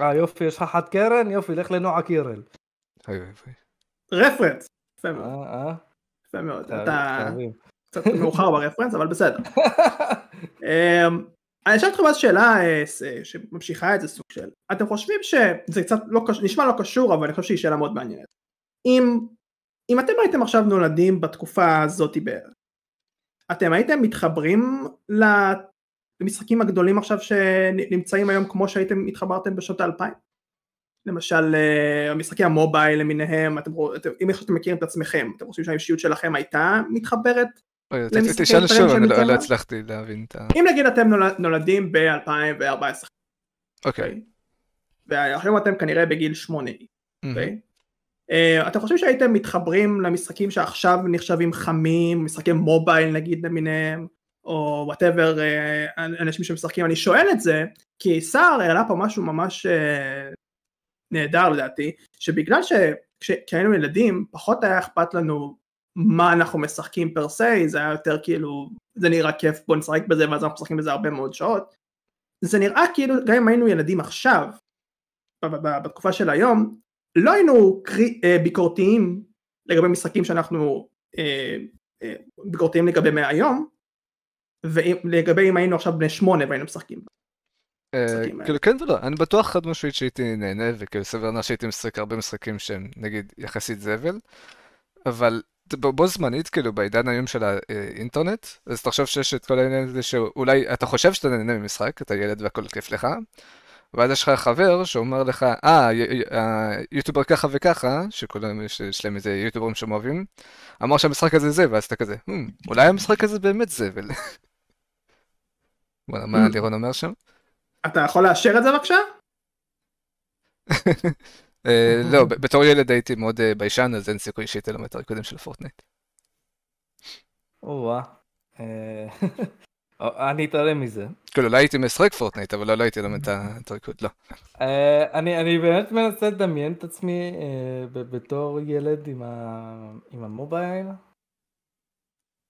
אה, יופי, יש לך חד קרן? יופי, לך לנועה קירל. רפרנס. יפה מאוד. יפה מאוד. אתה. קצת מאוחר ברפרנס, אבל בסדר. *laughs* אני אשאל אתכם אז שאלה אה, שממשיכה את זה סוג של, אתם חושבים שזה קצת לא קשור, נשמע לא קשור, אבל אני חושב שהיא שאלה מאוד מעניינת. אם, אם אתם הייתם עכשיו נולדים בתקופה הזאתי בערך, אתם הייתם מתחברים למשחקים הגדולים עכשיו שנמצאים היום כמו שהייתם התחברתם בשנות האלפיים? למשל אה, משחקי המובייל למיניהם, אתם, אתם, אם אתם מכירים את עצמכם, אתם חושבים שהאישיות שלכם הייתה מתחברת תשאל שוב, אני לא- לא? הצלחתי להבין את ה... אם נגיד אתם נולד- נולדים ב-2014, אוקיי. והיום אתם כנראה בגיל שמונה, מהמם. אוקיי? אה, אתם חושבים שהייתם מתחברים למשחקים שעכשיו נחשבים חמים, משחקי מובייל נגיד למיניהם, או whatever אנשים שמשחקים, אני שואל את זה, כי סער העלה פה משהו ממש אה, נהדר לדעתי, שבגלל שכשהיינו ילדים פחות היה אכפת לנו מה אנחנו משחקים per se, זה היה יותר כאילו, זה נראה כיף בוא נשחק בזה ואז אנחנו משחקים בזה הרבה מאוד שעות, זה נראה כאילו גם אם היינו ילדים עכשיו, בתקופה של היום, לא היינו קרי, אה, ביקורתיים לגבי משחקים שאנחנו אה, אה, ביקורתיים לגבי מהיום, ולגבי אם היינו עכשיו בני שמונה והיינו משחקים. אה, האלה. כאילו כן ולא, אני בטוח חד משמעית שהייתי נהנה, וכאילו סביר להניח שהייתי משחק הרבה משחקים שהם נגיד יחסית זבל, אבל בו בו זמנית, כאילו בעידן היום של האינטרנט, אז תחשוב שיש את כל העניין הזה שאולי אתה חושב שאתה נהנה ממשחק, אתה ילד והכל כיף לך, ואז יש לך חבר שאומר לך, אה, י- היוטיובר ככה וככה, שכולם, יש להם איזה יוטיוברים שהם אוהבים, אמר שהמשחק הזה זה, ואז אתה כזה, "Hmm, אולי המשחק הזה באמת זבל. וואלה, מה Hmm. לירון אומר שם? אתה יכול לאשר את זה בבקשה? *laughs* אה, לא, בתור ילד הייתי מאוד אה, ביישן, אז אין סיכוי שהייתי לומד את הריקודים של פורטנייט. או-אה. אה, *laughs* אני אתעלם מזה. כאילו, לא הייתי משחק פורטנייט, אבל לא לא הייתי לומד את הריקוד, לא. אני באמת מנסה לדמיין את עצמי בתור ילד עם המובייל,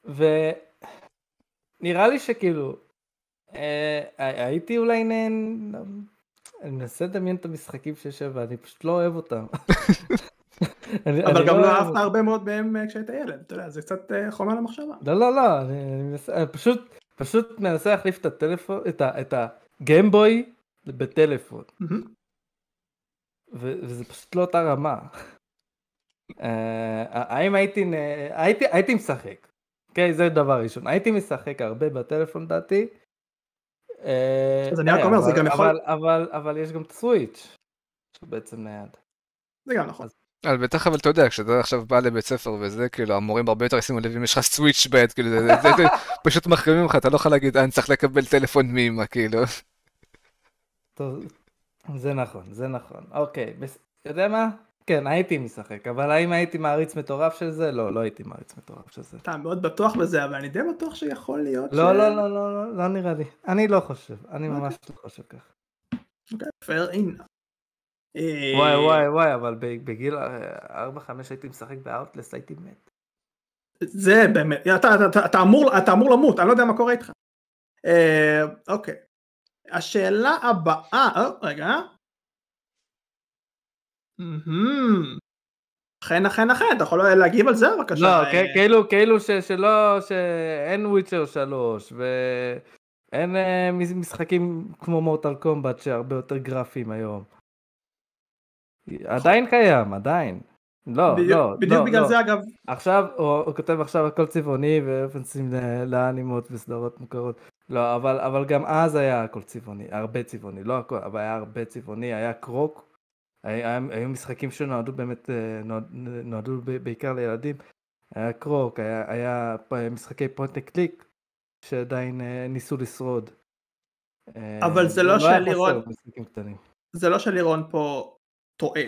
ונראה לי שכאילו, הי- הייתי אולי נהן... אני מנסה לדמיין את המשחקים שיש שם ואני פשוט לא אוהב אותם. *laughs* אני- אבל אני גם לא אוהב אהבת הרבה מאוד מהם אה, כשהיית ילד, אתה יודע, זה קצת אה, חומר למחשבה. לא, לא, לא, אני, אני מנסה, אני פשוט, פשוט מנסה להחליף את הטלפון, את, ה, את הגיימבוי בטלפון. ו, וזה פשוט לא אותה רמה. אה, האם הייתי, הייתי, הייתי משחק, אוקיי, זה דבר ראשון, הייתי משחק הרבה בטלפון לדעתי. אה, אז אני רק אה, אומר, זה גם יכול- אבל, אבל, אבל יש גם את סוויץ', שהוא בעצם נייד. זה גם נכון. אבל בטח, אבל אתה יודע, כשאתה עכשיו בא לבית ספר וזה, כאילו, המורים הרבה יותר ישימו לב אם יש לך סוויץ' ביד, כאילו, זה, זה, זה, זה פשוט מחרימים לך, אתה לא יכול להגיד, אני צריך לקבל טלפון מאמא, כאילו. טוב, זה נכון, זה נכון. אוקיי, בס... יודע מה? כן, הייתי משחק, אבל האם הייתי מעריץ מטורף של זה? לא, לא הייתי מעריץ מטורף של זה. אתה מאוד בטוח בזה, אבל אני די בטוח שיכול להיות ש... לא, לא, לא, לא, לא, לא נראה לי. אני לא חושב, אני ממש לא חושב כך. אוקיי, fair enough. אה, וואי, וואי, וואי, אבל בגיל 4-5 הייתי משחק באאוטלס, הייתי מת. זה באמת, אתה, אתה, אתה, אתה, אמור, אתה אמור למות, אני לא יודע מה קורה איתך. אה, אוקיי. השאלה הבאה, אה, רגע. מהמם. אכן, אכן, אכן, אתה יכול להגיב על זה בבקשה. לא, אה, כאילו, כאילו שלא, שאין וויצ'ר 3, ואין אה, מש- משחקים כמו מורטל קומבט שהרבה יותר גרפיים היום. עדיין קיים, עדיין. לא, בדיוק- לא, בדיוק לא, בגלל לא. זה אגב, עכשיו, הוא, הוא כותב עכשיו הכל צבעוני ורפרנסים ל- לאנימות וסדרות מוכרות. לא, אבל, אבל גם אז היה הכל צבעוני, הרבה צבעוני, לא הכל, אבל היה הרבה צבעוני, היה קרוק, היו משחקים שנועדו באמת, אה, נועד, נועדו בעיקר לילדים, היה קרוק, היה, היה משחקי point click, שעדיין אה, ניסו לשרוד. אה, אבל זה לא היה של חסר לראות- משחקים קטנים. זה לא שלירון פה טועה.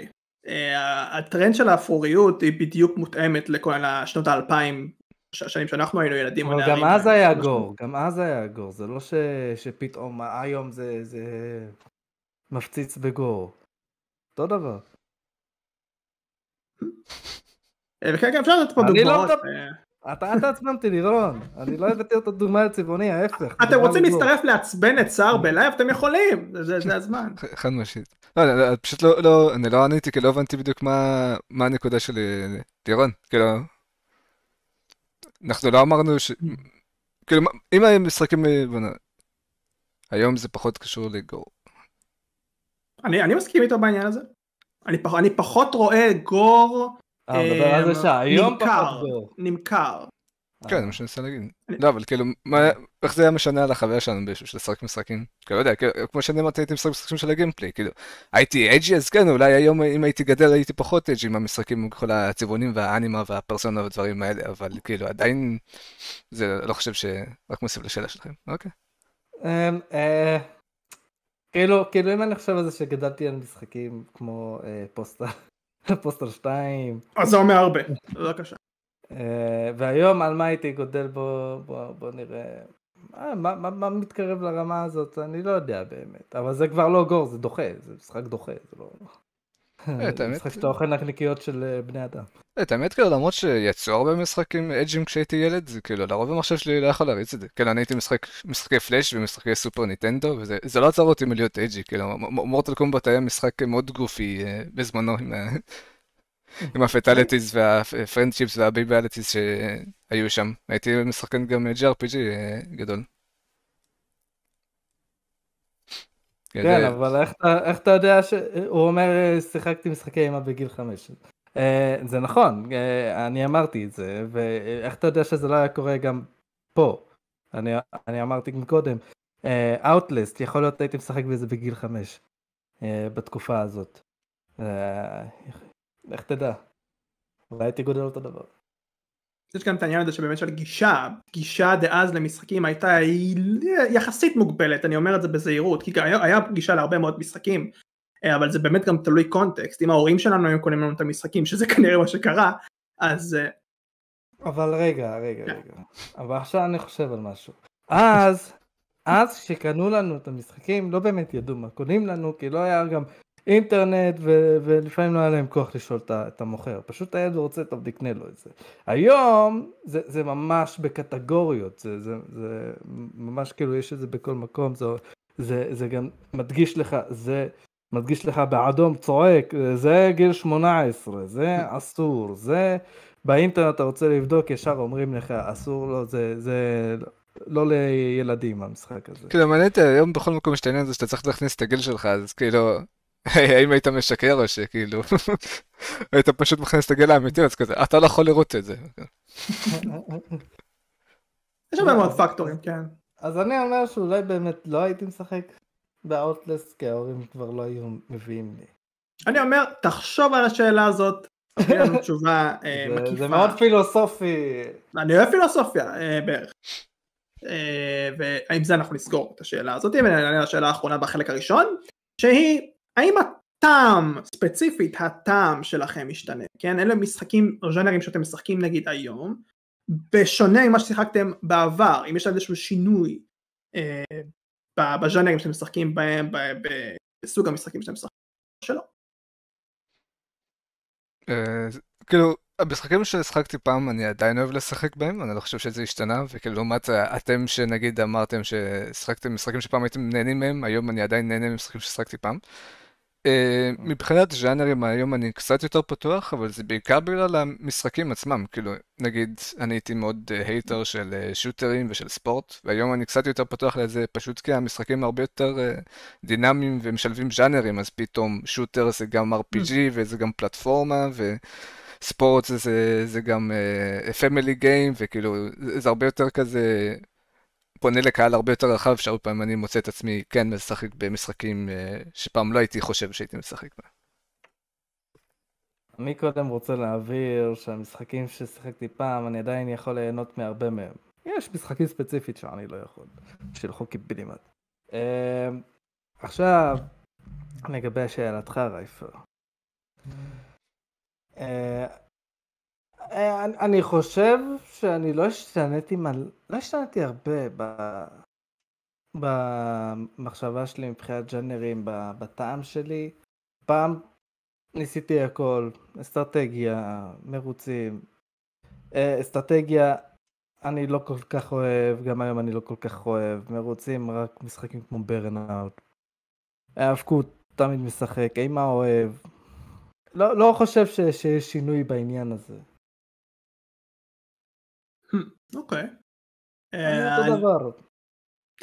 הטרנד של האפרוריות היא בדיוק מותאמת לכל השנות האלפיים השנים שאנחנו היינו ילדים. אבל גם אז היה. גור, גם אז היה גור, זה לא ש... שפתאום היום זה, זה מפציץ בגור. אותו דבר. אה, וכן, כן, אפשר לתת פה אני לא דוגמאות. אה, אתה אל תעצבן אותי לירון, אני לא הבאתי אותו דוגמה לצבעוני, ההפך. אתם רוצים לגור. להצטרף לעצבן את סער בלייב? אתם יכולים, זה- זה הזמן. *laughs* חד משמעית. לא, לא, לא, פשוט לא, לא, אני לא עניתי, כי לא הבנתי בדיוק מה, מה הנקודה של אה, לירון. כאילו, אנחנו לא אמרנו ש... כאילו, מה- אם הם משחקים, אה, בוא נראה. היום זה פחות קשור לגו. אני אני מסכים איתו בעניין הזה. אני פח- אני פחות רואה גור אה, מדבר על זה שהיום נמכר. גור. נמכר. כן, זה מה שאני מנסה להגיד. לא, אבל כאילו, מה- איך זה היה משנה על החוויה שלנו בשביל לשחק משחקים? כאילו, לא יודע, כאילו, כמו שאני אמרתי, הייתי משחק משחקים של הגיימפליי, כאילו, הייתי edgy, אז כן, אולי היום אם הייתי גדל הייתי פחות edgy עם המשחקים, עם כל הצבעונים והאנימה והפרסונה והדברים האלה, אבל כאילו, עדיין, זה לא חושב שרק מוסיף לשאלה שלכם. אוקיי. אמ, אה, כאילו, כאילו אם אני חושב על זה שגדלתי על משחקים כמו אה, Postal, *laughs* Postal 2, אז זה אומר הרבה. בבקשה. אה, והיום על מה הייתי גודל בו, בוא, בוא נראה, אה, מה, מה, מה מתקרב לרמה הזאת, אני לא יודע באמת, אבל זה כבר לא gore, זה דוחה, זה משחק דוחה, זה לא... אה, את זה האמת- משחק שאתה אוכל נקניקיות של אה, בני אדם. את האמת, כאילו, למרות שיצאו הרבה משחקים אג'ים כשהייתי ילד, זה כאילו, לרוב המחשב שלי לא יכול להריץ את זה. כאילו, אני הייתי משחק משחקי פלאש ומשחקי סופר ניטנדו, וזה זה לא עצר אותי מלהיות edgy, כאילו, Mortal Kombat היה משחק מאוד goofy אה, בזמנו, עם ה fatalities וה friendships וה babalities שהיו שם. הייתי משחק גם JRPG אה, גדול. כן, זה- אבל איך אתה- איך אתה יודע ש... הוא אומר, אה, שיחקתי משחקי אימה בגיל חמש. אה, זה נכון, אה, אני אמרתי את זה, ואיך אתה יודע שזה לא היה קורה גם פה? אני אני אמרתי מקודם, אאוטלסט, יכול להיות הייתי משחק בזה בגיל חמש, אה, בתקופה הזאת. אה, איך תדע? אולי הייתי גודל אותו דבר. יש גם את העניין הזה שבאמת של גישה, גישה דאז למשחקים הייתה יחסית מוגבלת, אני אומר את זה בזהירות, כי היה, היה גישה להרבה מאוד משחקים, אה, אבל זה באמת גם תלוי קונטקסט, אם ההורים שלנו היו קונים לנו את המשחקים, שזה *laughs* כנראה מה שקרה, אז אה, אבל רגע, רגע, רגע. אבל עכשיו אני חושב על משהו. אז, אז כשקנו לנו את המשחקים, לא באמת ידעו מה קונים לנו, כי לא היה גם אינטרנט, ו- ולפעמים לא היה להם כוח לשאול את המוכר. פשוט הילד רוצה, טוב, תקנה לו את זה. היום, זה, זה ממש בקטגוריות, זה, זה, זה ממש כאילו יש את זה בכל מקום, זה, זה, זה גם מדגיש לך, זה מדגיש לך באדום צועק, זה גיל 18, זה אסור, זה באינטרנט אתה רוצה לבדוק, ישר אומרים לך, אסור לו, זה, זה לא לילדים המשחק הזה. כאילו, מעניין אותי היום בכל מקום יש את העניין הזה שאתה צריך להכניס את הגיל שלך, אז כאילו, האם היית משקר או שכאילו, היית פשוט מכניס את הגיל האמיתי, אז כזה, אתה לא יכול לראות את זה. יש הרבה מאוד פקטורים, כן. אז אני אומר שאולי באמת לא הייתי משחק באוטלסט, כי ההורים כבר לא היו מביאים לי. אני אומר, תחשוב על השאלה הזאת, תביא לנו *laughs* תשובה אה, זה, מקיפה. זה מאוד פילוסופי. אני אוהב פילוסופיה אה, בערך. אה, ועם זה אנחנו נסגור את השאלה הזאת, ונענה לשאלה האחרונה בחלק הראשון, שהיא, האם הטעם, ספציפית הטעם שלכם משתנה, כן? אלה משחקים או ז'אנרים שאתם משחקים נגיד היום, בשונה ממה ששיחקתם בעבר, אם יש איזשהו שינוי אה, בז'אנרים שאתם משחקים בהם, בסוג המשחקים שאתם משחקים, שלא. אה, כאילו, המשחקים ששחקתי פעם, אני עדיין אוהב לשחק בהם, אני לא חושב שזה השתנה, וכאילו, לעומת אתם שנגיד אמרתם ששחקתם משחקים שפעם הייתם נהנים מהם, היום אני עדיין נהנה ממשחקים ששחקתי פעם. אה, מבחינת ז'אנרים היום אני קצת יותר פתוח, אבל זה בעיקר בגלל המשחקים עצמם, כאילו, נגיד, אני הייתי מאוד אה, hater של אה, שוטרים ושל ספורט, והיום אני קצת יותר פתוח לזה, פשוט כי המשחקים הרבה יותר אה, דינמיים ומשלבים ז'אנרים, אז פתאום shooter זה גם RPG וזה גם פלטפורמה, וספורט זה, זה, זה גם family uh, game, וכאילו, זה הרבה יותר כזה, פונה לקהל הרבה יותר רחב, שהרבה פעמים אני מוצא את עצמי כן משחק במשחקים uh, שפעם לא הייתי חושב שהייתי משחק בהם. אני קודם רוצה להבהיר שהמשחקים ששיחקתי פעם, אני עדיין יכול ליהנות מהרבה מהם. יש משחקים ספציפית שאני לא יכול, של חוקי בלימד. אמ, עכשיו, לגבי שאלתך רייפר. אה, אני- חושב שאני לא השתניתי, מל- לא השתניתי הרבה ב- במחשבה שלי מבחינת ג'אנרים, בטעם שלי. פעם ניסיתי הכל, אסטרטגיה, מרוצים. אה, אסטרטגיה אני לא כל כך אוהב, גם היום אני לא כל כך אוהב. מרוצים רק משחקים כמו ברנאוט. האבקות תמיד משחק, אימה אוהב. לא, לא חושב ש- שיש שינוי בעניין הזה. אוקיי. אני אה, אותו דבר.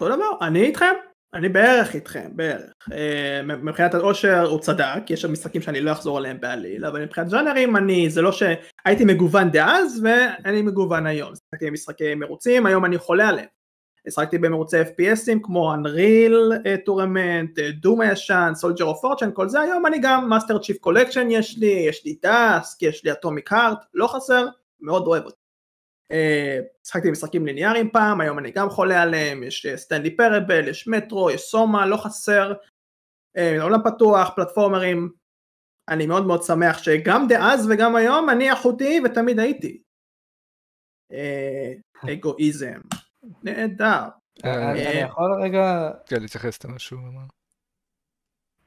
אותו דבר, אני איתכם, אני בערך איתכם, בערך. אה, מבחינת האושר הוא צדק, יש שם משחקים שאני לא אחזור עליהם בעליל, אבל מבחינת ז'אנרים אני, זה לא שהייתי מגוון דאז ואני מגוון היום. שיחקתי במשחקי מרוצים, היום אני חולה עליהם. משחקתי במרוצי FPSים כמו Unreal Tournament, Doom הישן, Soldier of Fortune, כל זה, היום אני גם Master Chief Collection יש לי, יש לי Dusk, יש לי Atomic Heart, לא חסר, מאוד אוהב אותי. אה, משחקתי במשחקים ליניאריים פעם, היום אני גם חולה עליהם, יש סטנלי פרבל, יש מטרו, יש סומה, לא חסר, אה, עולם פתוח, פלטפורמרים, אני מאוד מאוד שמח שגם דאז וגם היום אני איכותי ותמיד הייתי. אה, *laughs* אגואיזם, נהדר. אה, אני אה, אני יכול רגע... כן, להתייחס למשהו.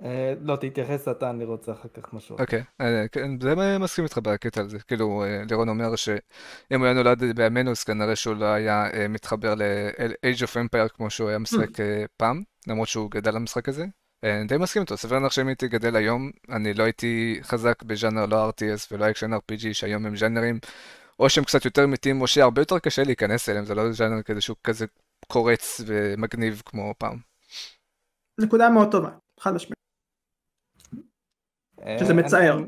אה, לא, תתייחס אתה, אני רוצה אחר כך משהו. אוקיי, אה, כן, זה מה- מסכים איתך בקטע הזה. כאילו, אה, לירון אומר שאם הוא היה נולד בימינו, אז כנראה שהוא לא היה מתחבר ל-Age of Empire כמו שהוא היה משחק אה, פעם, למרות שהוא גדל למשחק הזה. אני די מסכים איתו, סביר להניח שאם הייתי גדל היום, אני לא הייתי חזק בז'אנר לא RTS ולא action RPG, שהיום הם ז'אנרים, או שהם קצת יותר מתים, או שהרבה יותר קשה להיכנס אליהם, זה לא ז'אנר כזה שהוא כזה קורץ ומגניב כמו פעם. נקודה מאוד טובה, חד משמעית. אה, שזה אני- מצער. אני-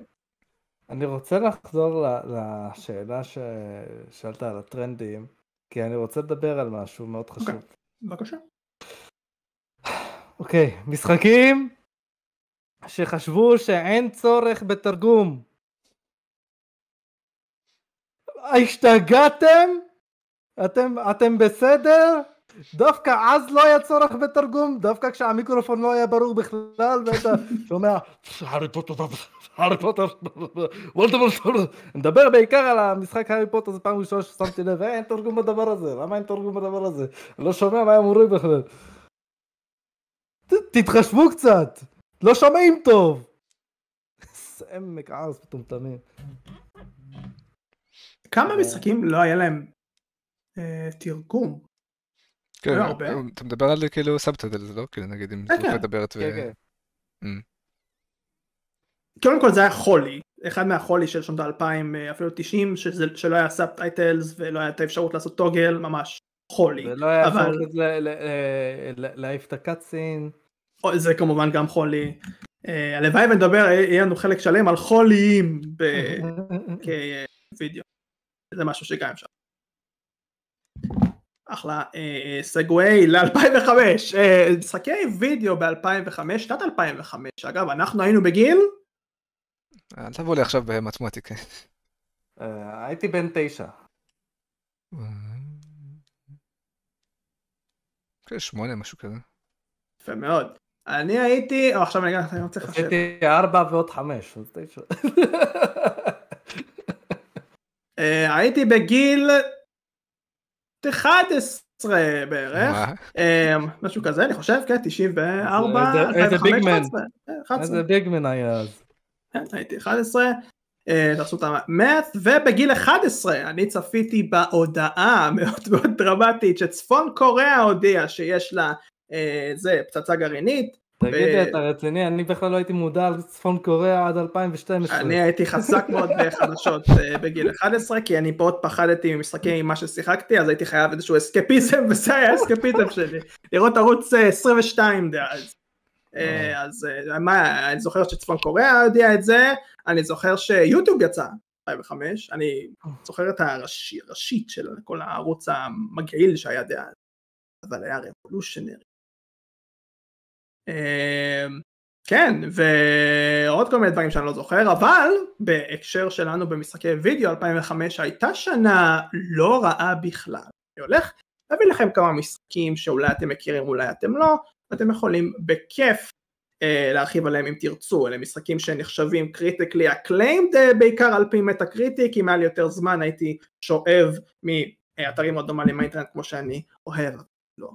אני רוצה לחזור לשאלה ששאלת על הטרנדים, כי אני רוצה לדבר על משהו מאוד חשוב. אוקיי. בבקשה. אוקיי, משחקים שחשבו שאין צורך בתרגום. השתגעתם? אתם, אתם בסדר? דווקא אז לא היה צורך בתרגום, דווקא כשהמיקרופון לא היה ברור בכלל, ואתה שומע, הארי פוטר, הארי פוטר, וולדמורט, מדבר בעיקר על המשחק הארי פוטר, זו פעם ראשונה ששמתי לב, "אה, אין תרגום בדבר הזה, למה אין תרגום בדבר הזה? לא שומע מה הם אומרים בכלל. תתחשבו קצת, לא שומעים טוב. עמק ערס מטומטמים. כמה. משחקים לא היה להם אה, תרגום? כן, לא הרבה. אתה מדבר על כאילו subtitle, לא? כאילו נגיד אם כן, זו כן. מדברת ו... כן, כן. קודם כל זה היה חולי, אחד מהחולי של שנות האלפיים, אה, אפילו 90, שזה- שלא היה subtitles ולא הייתה אפשרות לעשות toggle, ממש חולי. ולא היה אבל- אפשרות להעיף את ה cutscene. זה כמובן גם חולי. אה, הלוואי ונדבר, אה, יהיה לנו חלק שלם על חוליים *laughs* כווידאו. זה משהו שגם אפשר. אחלה אה, אה, סגווי ל-2005, אה, משחקי וידאו ב-2005, שנת 2005, אגב אנחנו היינו בגיל, אל תבוא לי עכשיו במתמטיקה. אה, הייתי בן תשע. שמונה, משהו כזה. יפה מאוד, אני הייתי, או עכשיו אני גם רוצה לחשב, עשיתי ארבע ועוד חמש, אז תשע. אה, הייתי בגיל 11 בערך? אה, משהו כזה אני חושב, כן, 94, איזה- איזה 2005, ביגמן. 11, 11. איזה ביגמן היה אז. כן, הייתי 11, אה, תעשו את המאט, ובגיל 11 אני צפיתי בהודעה מאוד מאוד דרמטית שצפון קוריאה הודיעה שיש לה אה, זה פצצה גרעינית, תגיד לי, אתה רציני? אני בכלל לא הייתי מודע על צפון קוריאה עד 2012. אני הייתי חזק מאוד בחדשות אה, בגיל 11 כי אני מאוד פחדתי ממשחקים מה ששיחקתי אז הייתי חייב איזשהו אסקפיזם *laughs* וזה היה האסקפיזם שלי לראות ערוץ אה, 22 דאז. אה, אז אה, מה אני זוכר שצפון קוריאה הודיע את זה אני זוכר שיוטיוב יצא 2005 אני זוכר את הראשי- הראשית של כל הערוץ המגעיל שהיה דאז אבל היה רבולושנרי. אה, כן ועוד כל מיני דברים שאני לא זוכר אבל בהקשר שלנו במשחקי וידאו 2005 הייתה שנה לא רעה בכלל. אני הולך להביא לכם כמה משחקים שאולי אתם מכירים אולי אתם לא ואתם יכולים בכיף אה, להרחיב עליהם אם תרצו, אלה משחקים שנחשבים critically acclaimed בעיקר על פי Metacritic, אם היה לי יותר זמן הייתי שואב מאתרים מאוד נורמליים מהאינטרנט כמו שאני אוהב, לא.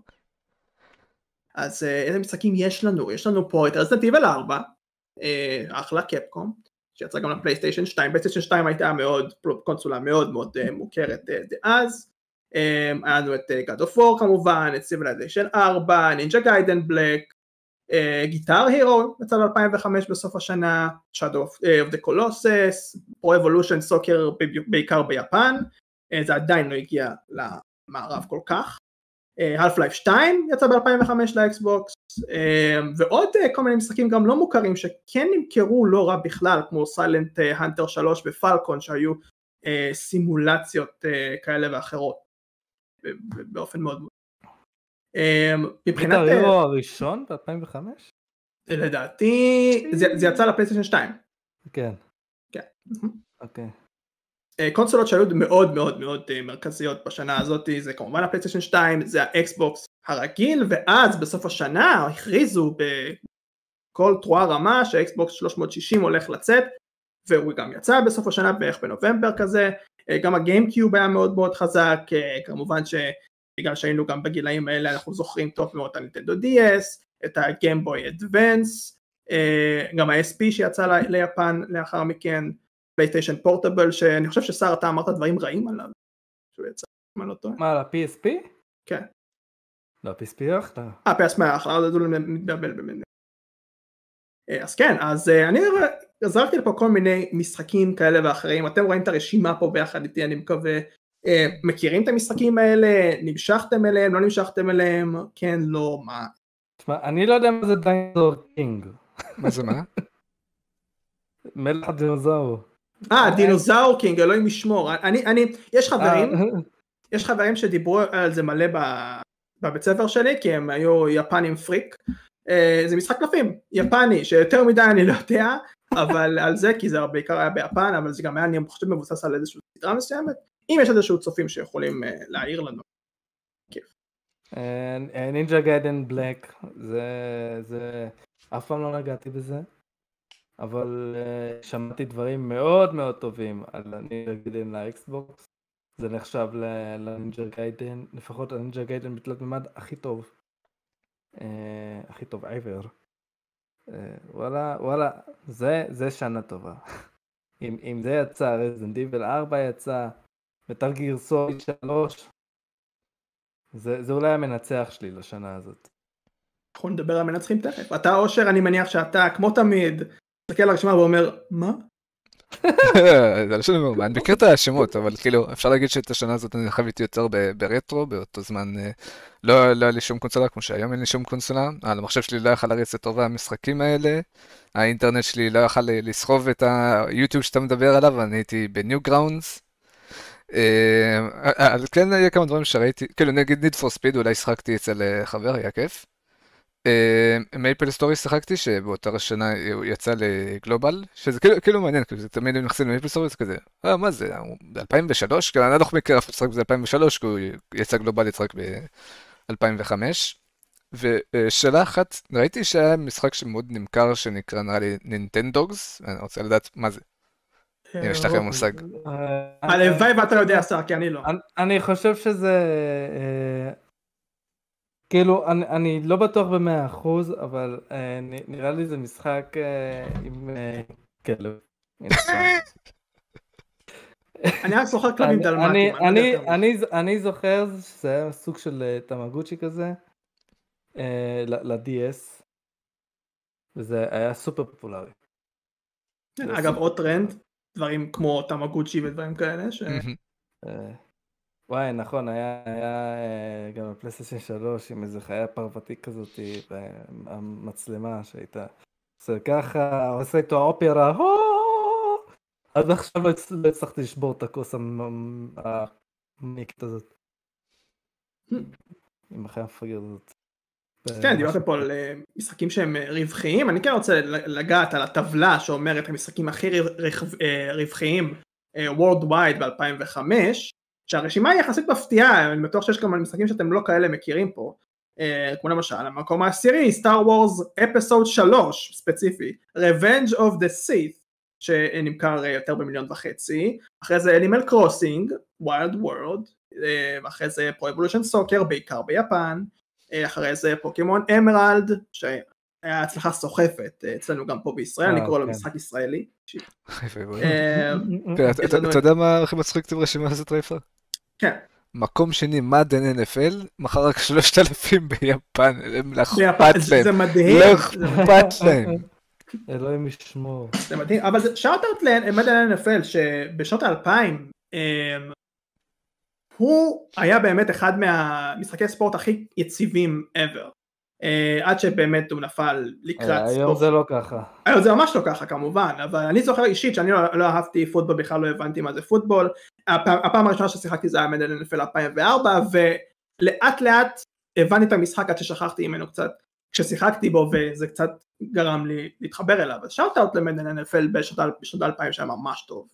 אז אה, איזה משחקים יש לנו? יש לנו פה את Resident Evil 4, אחלה Capcom, שיצא גם לפלייסטיישן 2, פלייסטיישן 2 הייתה מאוד, קונסולה מאוד מאוד uh, מוכרת דאז, היה לנו את God of War כמובן, את Civilization 4, Ninja Gaiden Black, Guitar Hero יצא ב-2005 בסוף השנה, Shadow of, the Colossus, Pro Evolution Soccer בעיקר ביפן, זה עדיין לא הגיע למערב כל כך, Half-Life 2 יצא ב-2005 לאקסבוקס, אמ, ועוד אה, כל מיני משחקים גם לא מוכרים שכן נמכרו לא רע בכלל כמו Silent Hunter 3 ו Falcon שהיו אה, סימולציות אה, כאלה ואחרות באופן מאוד מאוד. מבחינת... את ה Hero הראשון ב-2005? לדעתי זה יצא לפלייסטיישן 2. כן. כן. אוקיי. קונסולות שהיו מאוד מאוד מאוד מרכזיות בשנה הזאת זה כמובן הפלייסטיישן 2 זה האקסבוקס הרגיל ואז בסוף השנה הכריזו בכל תרועה רמה שהאקסבוקס 360 הולך לצאת והוא גם יצא בסוף השנה בערך בנובמבר כזה. גם הגיימקיוב היה מאוד מאוד חזק כמובן שבגלל שהיינו גם בגילאים האלה אנחנו זוכרים טוב מאוד את הנינטנדו DS את הגיימבוי אדוונס גם ה-SP שיצא ליפן לאחר מכן פלייסטיישן פורטבל שאני חושב ששר אתה אמרת דברים רעים עליו שהוא יצא מה לא טועה. מה על ה-PSP? כן. לא, ה-PSP אחלה. אה, PSP אחלה, אז הוא מתבלבל באמת. אה, אז כן, אז אה, אני זרקתי לפה כל מיני משחקים כאלה ואחרים, אתם רואים את הרשימה פה ביחד איתי, אני מקווה. אה, מכירים את המשחקים האלה? נמשכתם אליהם? לא נמשכתם אליהם? כן, לא, מה? תשמע, אני לא יודע מה זה Dinosaur King. מה זה מה? *laughs* מלך הדינוזאור. אה, Dinosaur King, אלוהים ישמור. אני, אני, יש חברים, אה. יש חברים שדיברו על זה מלא בבית ספר שלי, כי הם היו יפנים פריק. אה, זה משחק קלפים, יפני, שיותר מדי אני לא יודע, אבל *laughs* על זה, כי זה בעיקר היה ביפן, אבל זה גם היה, אני חושב, מבוסס על איזושהי סדרה מסוימת. אם יש איזשהו צופים שיכולים אה, להעיר לנו. Ninja Gaiden Black, זה, אף פעם לא נגעתי בזה. אבל אה, שמעתי דברים מאוד מאוד טובים על ה Ninja Gaiden ל Xbox. זה נחשב לנינג'ה גיידן, לפחות הנינג'ה גיידן בתלת מימד הכי טוב. Uh, הכי טוב ever. Uh, וואלה, וואלה, זה, זה שנה טובה. *laughs* אם, אם זה יצא, רזנד איבל 4 יצא, מטל גירסוי 3, זה, זה אולי המנצח שלי לשנה הזאת. אנחנו נדבר על מנצחים תכף. אתה אושר, אני מניח שאתה, כמו תמיד, מסתכל על הרשימה ואומר, מה? *laughs* זה לא שאני אומר, אני מכיר את השמות, אבל כאילו, אפשר להגיד שאת השנה הזאת אני חוויתי יותר ברטרו, באותו זמן אה, לא, לא היה לי שום קונסולה, כמו שהיום אין לי שום קונסולה, המחשב שלי לא יכל להריץ את רוב המשחקים האלה, האינטרנט שלי לא יכל לסחוב את היוטיוב שאתה מדבר עליו, אני הייתי ב Newgrounds. אה, כן היה כמה דברים שראיתי, כאילו נגיד Need for Speed אולי שחקתי אצל אה, חבר, היה כיף. MapleStory שיחקתי שבאותה שנה הוא יצא ל global שזה כאילו, כאילו מעניין כאילו זה תמיד הם נכנסים ל MapleStory זה כזה אה מה זה ב-2003 כאילו אני לא מכיר אף אחד ב-2003 כי הוא יצא גלובלית רק ב-2005 ושאלה אחת ראיתי שהיה משחק שמאוד נמכר שנקרא נראה לי נינטנדוגס אני רוצה לדעת מה זה. אם יש לכם מושג. הלוואי ואתה יודע שר כי אני לא. אני חושב שזה כאילו, אני, אני לא בטוח במאה אחוז, אבל אה, נראה לי זה משחק אה, עם אה, כלב. אני רק זוכר כלבים דלמטים. אני, אני, אני זוכר שזה היה סוג של אה, תמגוצ'י כזה, אה, ל-DS, וזה היה סופר פופולרי. כן, אגב, עוד טרנד, דברים כמו תמגוצ'י ודברים כאלה, ש... וואי, נכון, היה, היה אה, גם בפלייסטיישן 3 עם איזה חיה פרוותי כזאת, והמצלמה שהייתה עושה ככה, עושה איתו האופרה, עד עכשיו לא, לא הצלחתי לשבור את הכוס המיקט הזאת. עם החיה המפגר הזאת. כן, דיברתם פה על אה, משחקים שהם אה, רווחיים, אני כן רוצה לגעת על הטבלה שאומרת המשחקים הכי רווחיים Worldwide ב-2005, שהרשימה היא יחסית מפתיעה, אני בטוח שיש כמה משחקים שאתם לא כאלה מכירים פה, אה, כמו למשל המקום העשירי Star Wars Episode 3 ספציפי Revenge of the Sith שנמכר אה, יותר במיליון וחצי אחרי זה Animal Crossing Wild World אחרי זה Pro Evolution Soccer בעיקר ביפן אה, אחרי זה Pokémon Emerald שהיה הצלחה סוחפת אצלנו גם פה בישראל אני קורא לו כן. משחק ישראלי. *laughs* כן, אתה- יודע מה הכי מצחיק את הרשימה הזאת רייפר? כן. מקום שני מדן NFL, מכר רק 3,000 ביפן, הם לא ביפן, אכפת זה להם, זה מדהים, לא אכפת להם. אלוהים ישמור. זה מדהים, אבל זה שאוט אאוט למדן NFL שבשנות האלפיים אמ, הוא היה באמת אחד מהמשחקי ספורט הכי יציבים ever. אה, עד שבאמת הוא נפל לקראת אה, היום ספורט. זה לא ככה. היום זה ממש לא ככה כמובן, אבל אני זוכר אישית שאני לא, לא אהבתי פוטבול, בכלל לא הבנתי מה זה פוטבול. הפעם, הפעם הראשונה ששיחקתי זה היה Madden NFL 2004, ולאט לאט הבנתי את המשחק עד ששכחתי ממנו קצת כששיחקתי בו, וזה קצת גרם לי להתחבר אליו. אז shout out ל Madden NFL בשנות בשנות ה-2000 שהיה ממש טוב,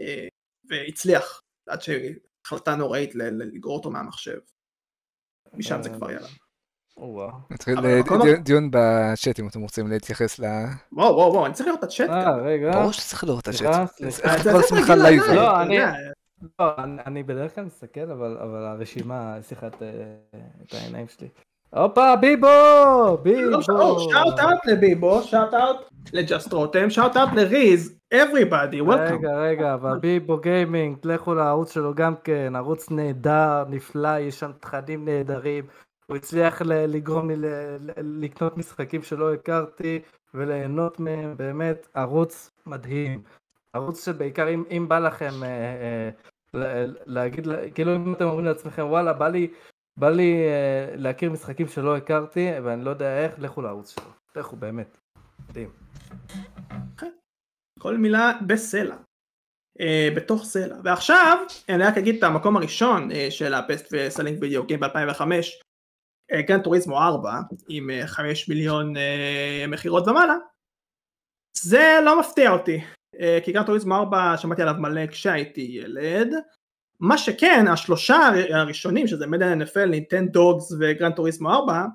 אה, והצליח, עד שהחלטה נוראית לגרור אותו מהמחשב. משם זה כבר יאללה. נתחיל אבל אה, דיון- בצ'אט אם אתם רוצים להתייחס ל... וואו וואו וואו, אני צריך לראות את הצ'אט. אה, רגע. ברור שצריך לראות את הצ'אט. איך. אתה זה- כל זה עצמך live? לא, אתה אני-. לא, אני, בדרך כלל מסתכל, אבל, הרשימה, שיחדה אה, את העיניים שלי. הופה, ביבו! ביבו! shout out לביבו, shout out לג'סט רותם, shout out לריז, everybody, welcome. רגע, רגע, אבל ביבו Gaming, לכו לערוץ שלו גם כן, ערוץ נהדר, נפלא, יש שם תכנים נהדרים. הוא הצליח לגרום לי לקנות משחקים שלא הכרתי וליהנות מהם, באמת ערוץ מדהים. ערוץ שבעיקר אם, אם בא לכם אה, אה, להגיד, כאילו אם אתם אומרים לעצמכם וואלה בא לי, בא לי אה, להכיר משחקים שלא הכרתי ואני לא יודע איך, לכו לערוץ שלו. לכו באמת. מדהים. כל מילה בסלע. אה, בתוך סלע. ועכשיו, אני רק אגיד את המקום הראשון אה, של הפסט וסלינג וידאו גיים ב-2005, גרן טוריזמו 4, עם אה, 5 מיליון אה, מכירות ומעלה, זה לא מפתיע אותי, אה, כי Gran Turismo 4 שמעתי עליו מלא כשהייתי ילד, מה שכן, השלושה הר- הראשונים, שזה Madden NFL, Nintendogs ו Gran Turismo 4,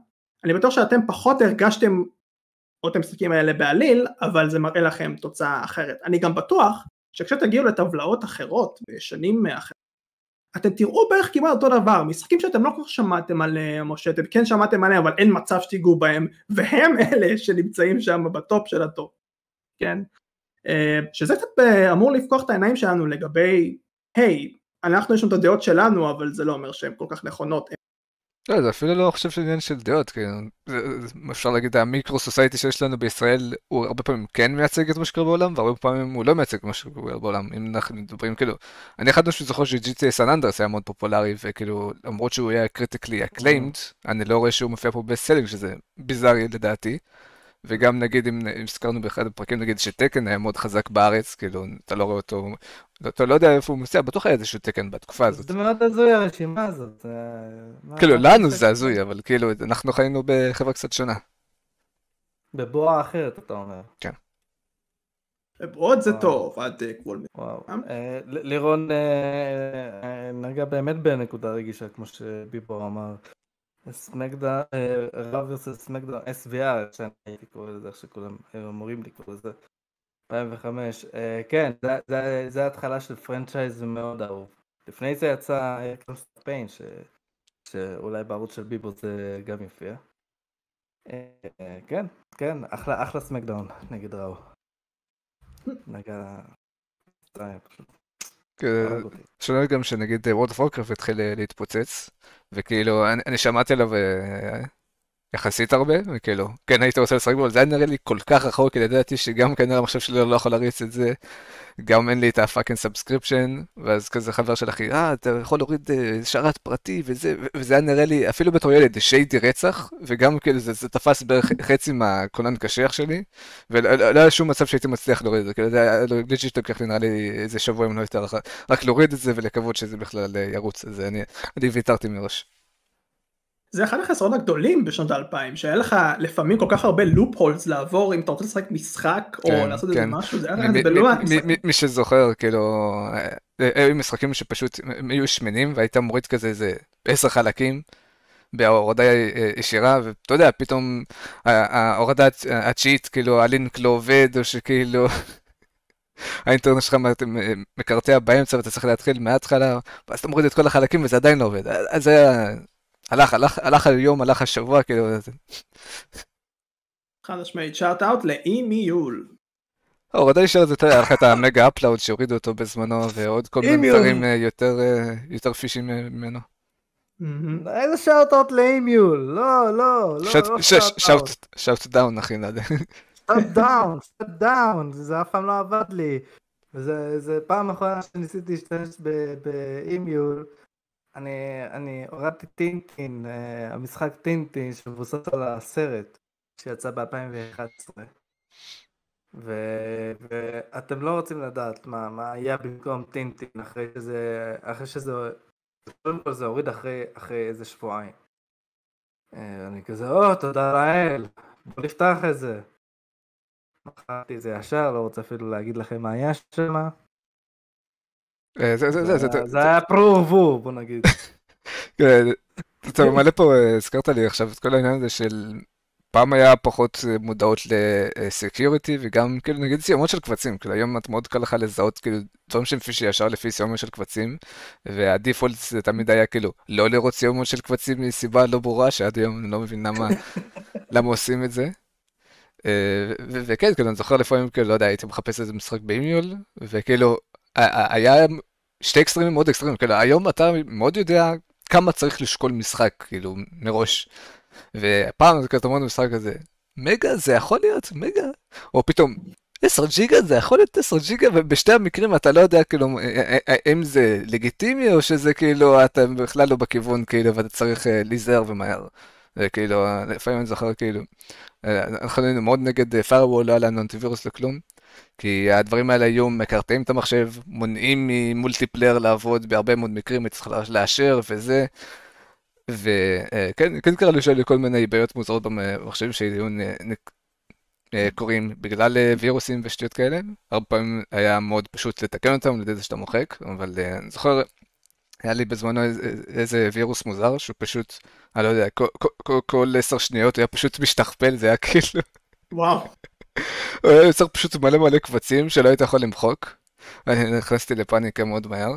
אני בטוח שאתם פחות הרגשתם או את המשחקים האלה בעליל, אבל זה מראה לכם תוצאה אחרת. אני גם בטוח שכשתגיעו לטבלאות אחרות בשנים אחרות, אתם תראו בערך כמעט אותו דבר, משחקים שאתם לא כל כך שמעתם עליהם, או שאתם כן שמעתם עליהם, אבל אין מצב שתיגעו בהם, והם *laughs* אלה שנמצאים שם ב top של ה top, כן? אה, שזה קצת אה, אמור לפקוח את העיניים שלנו לגבי, היי, אנחנו יש לנו את הדעות שלנו, אבל זה לא אומר שהן כל כך נכונות. לא, זה אפילו לא חושב שזה עניין של דעות, כאילו, אפשר להגיד, ה micro society שיש לנו בישראל, הוא הרבה פעמים כן מייצג את מה שקורה בעולם, והרבה פעמים הוא לא מייצג את מה שקורה בעולם. אם אנחנו מדברים, כאילו, אני אחד משהו זוכר ש-GTA San Andreas היה מאוד פופולרי, וכאילו, למרות שהוא היה critically acclaimed, אני לא רואה שהוא מופיע פה ב selling, שזה ביזארי לדעתי. וגם נגיד אם הזכרנו באחד הפרקים נגיד שתקן היה מאוד חזק בארץ, כאילו אתה לא רואה אותו, אתה לא יודע איפה הוא מופיע, בטוח היה איזשהו תקן בתקופה הזאת. זה מאוד הזוי הרשימה הזאת. מה- כאילו לנו זה? הזוי, אבל כאילו אנחנו חיינו בחברה קצת שונה. בבועה אחרת אתה אומר. עוד זה. טוב, עד אה, גבול וואו. גם? אה, ל- לירון אה, אה, נגע באמת בנקודה רגישה כמו שביבו אמר. סמקדאון, רב versus סמקדאון, SVR, שאני הייתי קורא לזה איך שכולם אמורים לקרוא לזה. 2005, אה, כן, זה- זה- זה ההתחלה של פרנצ'ייז מאוד אהוב. לפני זה יצא קלאס פיין, שאולי בערוץ של ביבו זה גם יופיע. אה, אה, כן, כן, אחלה אחלה סמקדאון נגד ראו. נגע... אותי. שונה גם שנגיד World of Warcraft התחיל אה, להתפוצץ, וכאילו אני, אני שמעתי עליו אה, יחסית הרבה, וכאילו, כן הייתי רוצה לשחק בו, זה היה נראה לי כל כך רחוק, כי ידעתי שגם כנראה המחשב שלי לא יכול להריץ את זה, גם אין לי את ה fucking subscription, ואז כזה חבר של אחי, אה, אתה יכול להוריד אה, שרת פרטי וזה, וזה היה נראה לי, אפילו בתור ילד, shady רצח, וגם כאילו זה, זה תפס בערך חצי מהכונן קשיח שלי, ולא לא, לא היה שום מצב שהייתי מצליח להוריד את זה, כאילו זה היה legit לוקח לי נראה לי איזה שבוע אם לא יותר, רק להוריד את זה ולקוות שזה בכלל אה, ירוץ, אז אני, אני ויתרתי מראש. זה אחד החסרונות הגדולים בשנות האלפיים, שהיה לך לפעמים כל כך הרבה לופ הולס לעבור אם אתה רוצה לשחק משחק או כן, לעשות איזה כן. משהו, זה היה מי- לא מעט מי- שזוכר, כאילו, אה, היו משחקים שפשוט היו שמנים והיית מוריד כזה איזה עשר חלקים, בהורדה אה, ישירה, ואתה יודע, פתאום ההורדה התשיעית, כאילו הלינק לא עובד, או שכאילו *laughs* האינטרנט שלך מקרטע באמצע ואתה צריך להתחיל מההתחלה, ואז אתה מוריד את כל החלקים וזה עדיין לא עובד. אז זה. הלך, הלך, הלך היום, הלך השבוע, כאילו... חד משמעית, שארט אאוט לאי מיול. הורדה ישירה זה היה לך את המגה אפלאוד שהורידו אותו בזמנו, ועוד כל מיני דברים אה, יותר פישים ממנו. איזה שאוט אאוט לאימיול, לא, לא, לא, shut down אחי, נדע. shut down, shut down, זה אף פעם לא עבד לי. זה פעם אחרונה שניסיתי להשתמש ב eMule. אני הורדתי טינטין, אה, המשחק טינטין שמבוסס על הסרט שיצא ב-2011. ואתם לא רוצים לדעת מה היה במקום טינטין אחרי שזה, אחרי שזה קודם כל זה הוריד אחרי, אחרי איזה שבועיים. אה, אני כזה, או, תודה לאל, בוא נפתח את זה. מכרתי את זה ישר, לא רוצה אפילו להגיד לכם מה היה שם. אה, זה היה פרו בוא נגיד. *laughs* כן, אתה מלא פה, אה, הזכרת לי עכשיו את כל העניין הזה של פעם היה פחות אה, מודעות לסקיוריטי וגם כאילו נגיד סיומות של קבצים, כאילו היום את מאוד קל לך לזהות כאילו דברים שהם פישי ישר לפי סיומות של קבצים והדיפולט זה תמיד היה כאילו לא לראות סיומות של קבצים מסיבה לא ברורה שעד היום אני לא מבין למה, *laughs* למה עושים את זה. וכן, כאילו אני זוכר לפעמים כאילו לא יודע הייתי מחפש איזה משחק באימיול וכאילו היה שתי אקסטרימים מאוד אקסטרימים, כאילו היום אתה מאוד יודע כמה צריך לשקול משחק כאילו מראש. ופעם זה כזה אמרנו משחק כזה, מגה זה יכול להיות מגה, או פתאום 10 ג'יגה זה יכול להיות 10 ג'יגה ובשתי המקרים אתה לא יודע כאילו אם זה לגיטימי או שזה כאילו אתה בכלל לא בכיוון כאילו ואתה צריך להיזהר ומהר. וכאילו לפעמים אני זוכר כאילו אנחנו היינו מאוד נגד firewall לא היה לנו אנטיווירוס לכלום. כי הדברים האלה היו מקרטעים את המחשב, מונעים מ multiplayer לעבוד בהרבה מאוד מקרים, צריך לאשר וזה. וכן, כן קרה לי לי כל מיני בעיות מוזרות במחשבים שהיו אה, קורים בגלל אה, וירוסים ושטויות כאלה. הרבה פעמים היה מאוד פשוט לתקן אותם על ידי זה שאתה מוחק, אבל אה, אני זוכר, היה לי בזמנו איזה וירוס מוזר שהוא פשוט, אני לא יודע, כל עשר שניות הוא היה פשוט משתכפל, זה היה כאילו... וואו. הוא היה יוצר פשוט מלא מלא קבצים שלא היית יכול למחוק. ואני נכנסתי לפאניקה מאוד מהר.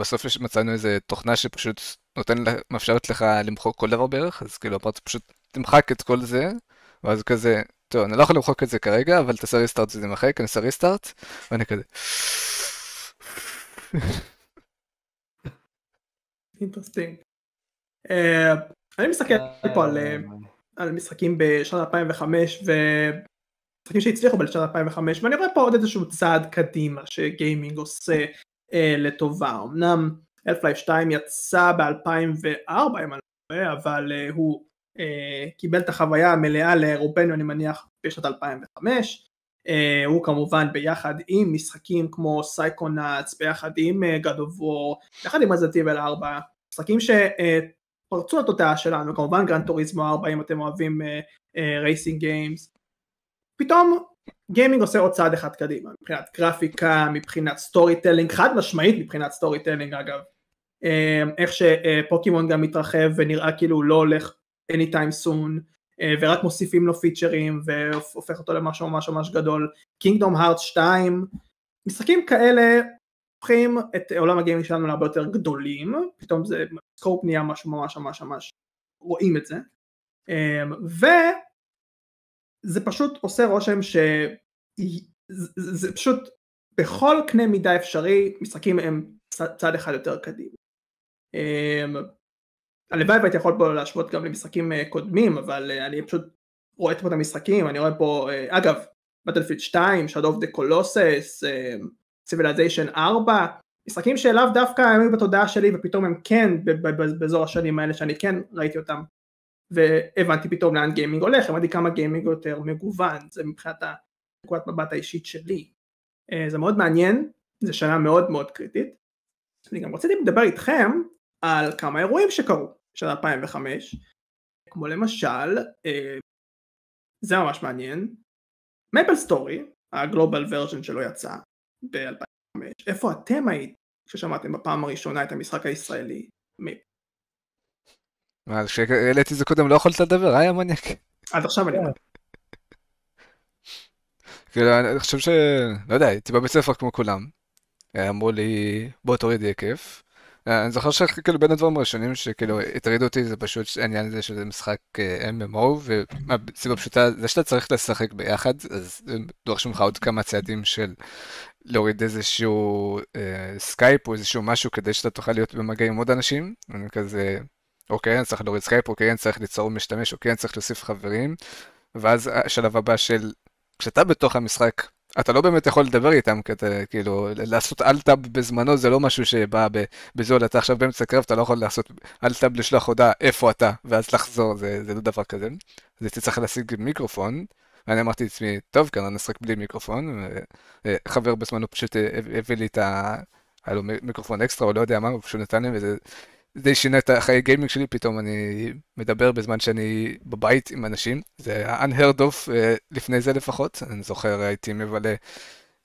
בסוף מצאנו איזה תוכנה שפשוט נותן, מאפשרת לך למחוק כל דבר בערך, אז כאילו אמרתי פשוט תמחק את כל זה, ואז כזה, טוב, אני לא יכול למחוק את זה כרגע, אבל תעשה restart זה יימחק, אני אעשה restart, ואני כזה... Interesting. אה, אני מסתכל פה על, אה, משחקים בשנת 2005 ומשחקים שהצליחו בשנת 2005 ואני רואה פה עוד איזשהו צעד קדימה שגיימינג עושה אה, לטובה אמנם Half-Life 2 יצא ב-2004 אם אני לא טועה, אבל אה, הוא אה, קיבל את החוויה המלאה לרובנו אני מניח בשנת 2005. אה, הוא כמובן ביחד עם משחקים כמו Psychonauts, ביחד עם אה, God of War, ביחד עם Resident Evil 4, משחקים שפרצו אה, לתודעה שלנו, כמובן Gran Turismo 4 אם אתם אוהבים racing אה, games. פתאום גיימינג עושה עוד צעד אחד קדימה, מבחינת גרפיקה, מבחינת storytelling, חד משמעית מבחינת storytelling אגב, אמ, איך שפוקימון גם מתרחב ונראה כאילו הוא לא הולך anytime soon אה, ורק מוסיפים לו פיצ'רים והופך אותו למשהו ממש ממש גדול, קינגדום הארט 2, משחקים כאלה הופכים את עולם הגיימינג שלנו להרבה יותר גדולים, פתאום זה סקופ נהיה משהו ממש ממש ממש רואים את זה, אמ, וזה פשוט עושה רושם שזה פשוט בכל קנה מידה אפשרי משחקים הם צעד אחד יותר קדימה. אמ, הלוואי והייתי יכול פה להשוות גם למשחקים אה, קודמים אבל אה, אני פשוט רואה פה את המשחקים אני רואה פה אה, אגב בטלפיד 2, Shadow of the Colossus, Civilization 4 משחקים שלאו דווקא היו בתודעה שלי ופתאום הם כן באזור השנים האלה שאני כן ראיתי אותם והבנתי פתאום לאן גיימינג הולך, הבנתי כמה גיימינג יותר מגוון, זה מבחינת הנקודת מבט האישית שלי. זה מאוד מעניין, זו שנה מאוד מאוד קריטית. אני גם רציתי לדבר איתכם על כמה אירועים שקרו של 2005 כמו למשל אה, זה ממש מעניין מפל סטורי הגלובל ורז'ן שלו יצא ב-2005 איפה אתם הייתם כששמעתם בפעם הראשונה את המשחק הישראלי מפל מה, כשהעליתי את זה קודם לא יכולת לדבר, אה, יא מניאק? עד עכשיו אני אומר. כאילו, אני חושב ש... לא יודע, הייתי בבית ספר כמו כולם. אמרו לי, בוא תוריד יהיה כיף. אני זוכר שכאילו בין הדברים הראשונים שכאילו הטרידו אותי זה פשוט העניין הזה שזה משחק אה, MMO ומסיבה פשוטה זה שאתה צריך לשחק ביחד אז דורש ממך עוד כמה צעדים של להוריד איזשהו אה, סקייפ או איזשהו משהו כדי שאתה תוכל להיות במגע עם עוד אנשים. אני כזה אוקיי אני צריך להוריד סקייפ אוקיי אני צריך ליצור משתמש אוקיי אני צריך להוסיף חברים ואז השלב הבא של כשאתה בתוך המשחק אתה לא באמת יכול לדבר איתם, כי אתה, כאילו, לעשות אלטאב בזמנו זה לא משהו שבא בזול, אתה עכשיו באמצע קרב, אתה לא יכול לעשות אלטאב לשלוח הודעה איפה אתה, ואז לחזור, זה, זה לא דבר כזה. אז הייתי צריך להשיג מיקרופון, ואני אמרתי לעצמי, טוב, כאן אני אשחק בלי מיקרופון, חבר בזמנו פשוט הביא לי את ה... היה לו מיקרופון אקסטרה, או לא יודע מה, הוא פשוט נתן לי, וזה די שינה את החיי גיימינג שלי, פתאום אני מדבר בזמן שאני בבית עם אנשים. זה היה unheard of אה, לפני זה לפחות. אני זוכר, הייתי מבלה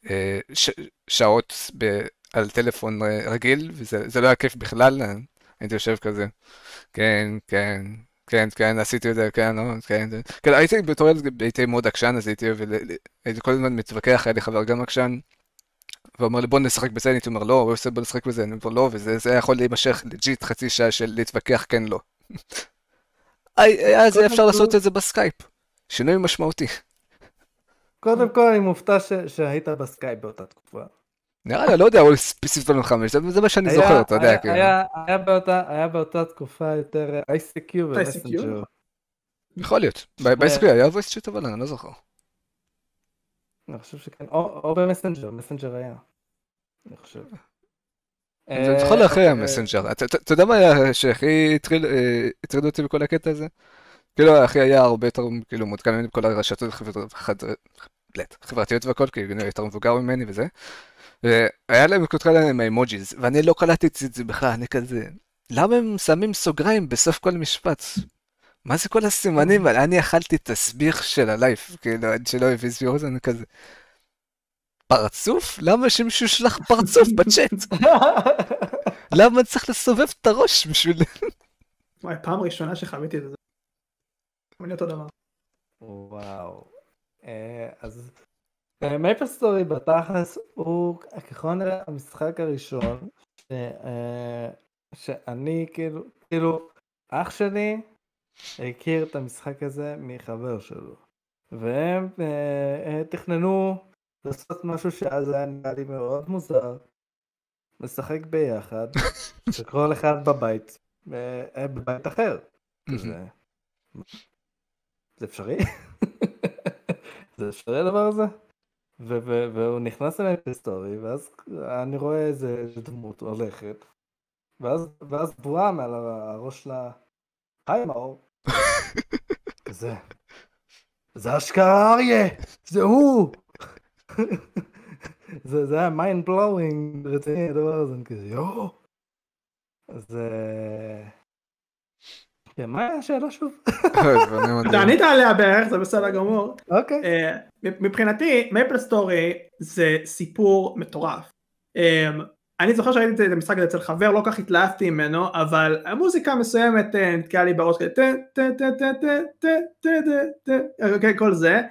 אה, ש- שעות ב- על טלפון אה, רגיל, וזה לא היה כיף בכלל. הייתי יושב כזה, כן, כן, כן, כן, עשיתי את זה, כן, לא, כן, כן, הייתי בתור ילד, הייתי מאוד עקשן, אז הייתי כל הזמן מתווכח, היה לי חבר גם עקשן. ואומר לי בוא נשחק בזה, אני הייתי אומר לא, הוא עושה בוא נשחק בזה, אני אומר לא, וזה יכול להימשך legit חצי שעה של להתווכח כן לא. *laughs* אז אפשר לעשות את זה בסקייפ, שינוי משמעותי. קודם כל אני מופתע שהיית בסקייפ באותה תקופה. נראה לי, לא יודע, הוא ספציפית 5, זה מה שאני זוכר, אתה יודע. כאילו. היה באותה תקופה יותר ICQ ומסנג'ר. יכול להיות, ב-ICQ היה voice chat אבל אני לא זוכר. אני חושב שכן, או במסנג'ר, מסנג'ר היה. אני חושב. זוכר אה, לאחרי המסנג'ר, אתה יודע מה היה שהכי אה, הטריד אותי בכל הקטע הזה? כאילו אחי היה הרבה יותר כאילו מעודכן ממני בכל הרשתות חברתיות והכל, כי הוא יותר מבוגר ממני וזה. והיה להם כל להם האמוג'יז, ואני לא קלטתי את זה בכלל, אני כזה, למה הם שמים סוגריים בסוף כל משפט? מה זה כל הסימנים האלה? אני אכלתי תסביך של הלייף, כאילו, עד שלא הביא סבירות, זה כזה. פרצוף? למה שמישהו ישלח פרצוף *laughs* בצ'אט? למה צריך לסובב את הראש בשביל... וואי, פעם ראשונה שחוויתי את זה. אני אותו דבר. וואו. אה, אז מייפל סטורי בתכלס הוא ככל הנראה המשחק הראשון אה, שאני כאילו, כאילו, אח שלי הכיר את המשחק הזה מחבר שלו. והם אה, אה, תכננו לעשות משהו שאז היה נראה לי מאוד מוזר. לשחק ביחד, *laughs* שכל אחד בבית, אה, בבית אחר. זה, זה אפשרי? *laughs* זה אפשרי הדבר הזה? והוא נכנס אליי להיסטורי, ואז אני רואה איזה דמות הולכת, ואז, ואז בועה מעל הראש שלה, היי מאור. זה, זה אשכרה אריה, זה הוא. *laughs* זה, זה היה mind blowing רציני הדבר הזה, אני כזה יואו. אז... אה, כן, מה היה השאלה שוב? אתה ענית עליה בערך, זה בסדר גמור. אוקיי. אה, מבחינתי, מייפל סטורי זה סיפור מטורף. אה, אני זוכר שראיתי את המשחק הזה אצל חבר, לא כך התלהבתי ממנו, אבל המוזיקה מסוימת נתקעה לי בראש כזה, כל זה,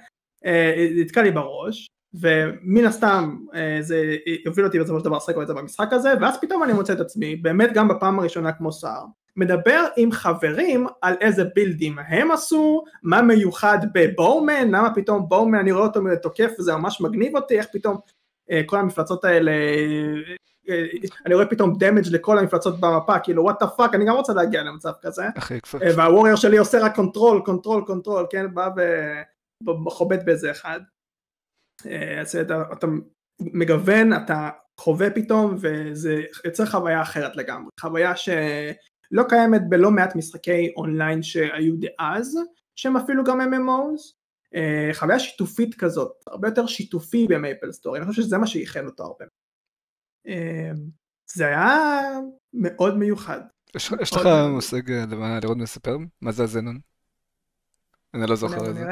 נתקע לי בראש, ומן הסתם זה יוביל אותי בסופו של דבר לשחק את זה במשחק הזה, ואז פתאום אני מוצא את עצמי, באמת גם בפעם הראשונה כמו סער, מדבר עם חברים על איזה build ים הם עשו, מה מיוחד ב Bowman, למה פתאום Bowman אני רואה אותו תוקף וזה ממש מגניב אותי, איך פתאום כל המפלצות האלה אני רואה פתאום damage לכל המפלצות במפה, כאילו what the fuck, אני גם רוצה להגיע למצב כזה. והווריור שלי עושה רק control, control, control, כן, בא וחובט באיזה אחד. אה, אז אתה, אתה מגוון, אתה חווה פתאום, וזה יוצר חוויה אחרת לגמרי. חוויה שלא קיימת בלא מעט משחקי אונליין שהיו דאז, שהם אפילו גם MMOs. אה, חוויה שיתופית כזאת, הרבה יותר שיתופי במייפל סטורי, אני חושב שזה מה שייחד אותו הרבה. אמ, זה היה מאוד מיוחד. יש לך מושג אה, למה לראות מספר? מה זה הזנון? אני לא זוכר את זה.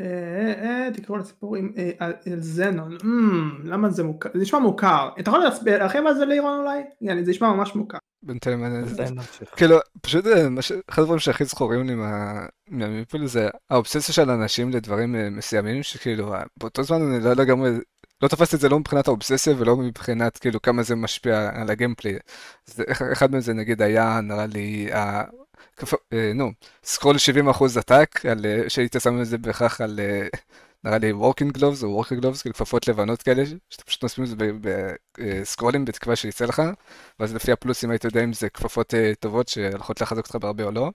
אה, אה, תקראו לסיפורים על זנון, אמ, למה זה מוכר? זה נשמע מוכר. אתה יכול להרחיב על זה לירון אולי? זה נשמע ממש מוכר. בינתיים אני... כאילו, פשוט אחד הדברים שהכי זכורים לי מה- מהמיפול זה האובססיה של אנשים לדברים מסוימים, שכאילו, באותו זמן אני לא לגמרי, לא תפסתי את זה לא מבחינת האובססיה ולא מבחינת כאילו כמה זה משפיע על ה gameplay. אז אחד אחד מהם זה נגיד היה, נראה לי, ה- כפ- אה, נו, scroll 70% attack, על, אה, שהיית שם את זה בהכרח על, אה, נראה לי working gloves או working gloves, כאילו כפפות לבנות כאלה, שאתה פשוט נשים את זה ב scroll ים בתקווה שיצא לך. ואז לפי הפלוסים היית יודע אם זה כפפות אה, טובות שהולכות לחזק אותך בהרבה או לא.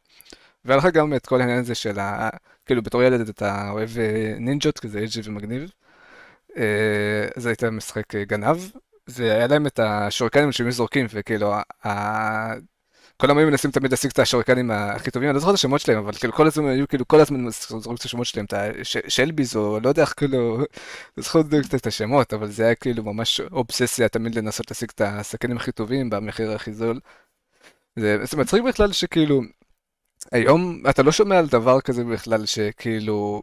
והיה לך גם את כל העניין הזה של ה... כאילו בתור ילד אתה אוהב אה, נינג'ות, כי זה אייג'י ומגניב. אה, אז היית משחק אה, גנב. והיה להם את השורקנים שהם זורקים, וכאילו, כולם היו מנסים תמיד להשיג את השורקנים הכי טובים, אני לא זוכר את השמות שלהם, אבל כאילו כל הזמן היו כאילו כל הזמן זורקים את השמות שלהם, את השלביז או לא יודע איך כאילו, *laughs* לא זוכר את השמות, אבל זה היה כאילו ממש אובססיה תמיד לנסות להשיג את הסכינים הכי טובים במחיר הכי זול. זה, זה מצחיק בכלל שכאילו, היום אתה לא שומע על דבר כזה בכלל שכאילו,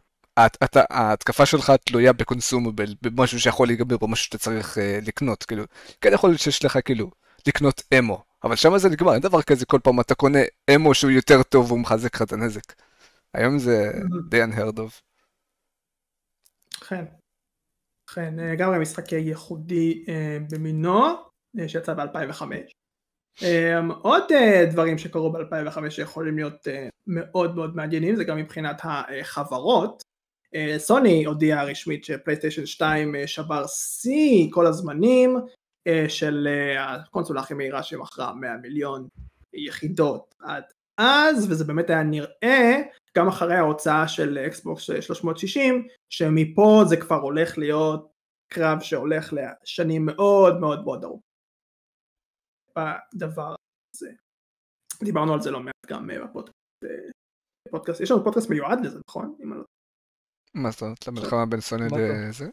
ההתקפה שלך תלויה בקונסומבל, במשהו שיכול להיגמר במשהו שאתה צריך אה, לקנות, כאילו, כן יכול להיות שיש לך כאילו לקנות אמו, אבל שם זה נגמר, אין דבר כזה כל פעם אתה קונה אמו שהוא יותר טוב והוא מחזק לך את הנזק. היום זה די unheard of. אכן. אכן, אה, גם משחק ייחודי אה, במינו, שיצא ב-2005. עוד אה, דברים שקרו ב-2005 שיכולים להיות מאוד מאוד מעניינים, זה גם מבחינת החברות. אה, סוני הודיעה רשמית שפלייסטיישן 2 אה, שבר שיא כל הזמנים אה, של הקונסולה הכי מהירה שמכרה 100 מיליון יחידות עד אז, וזה באמת היה נראה גם אחרי ההוצאה של אקסבוקס 360, שמפה זה כבר הולך להיות קרב שהולך לשנים מאוד מאוד מאוד ארוכות בדבר הזה. דיברנו על זה לא מעט גם בפודקאסט. יש לנו פודקאסט מיועד לזה, נכון? אם אני לא מה זאת אומרת, למלחמה בין סוני לזה?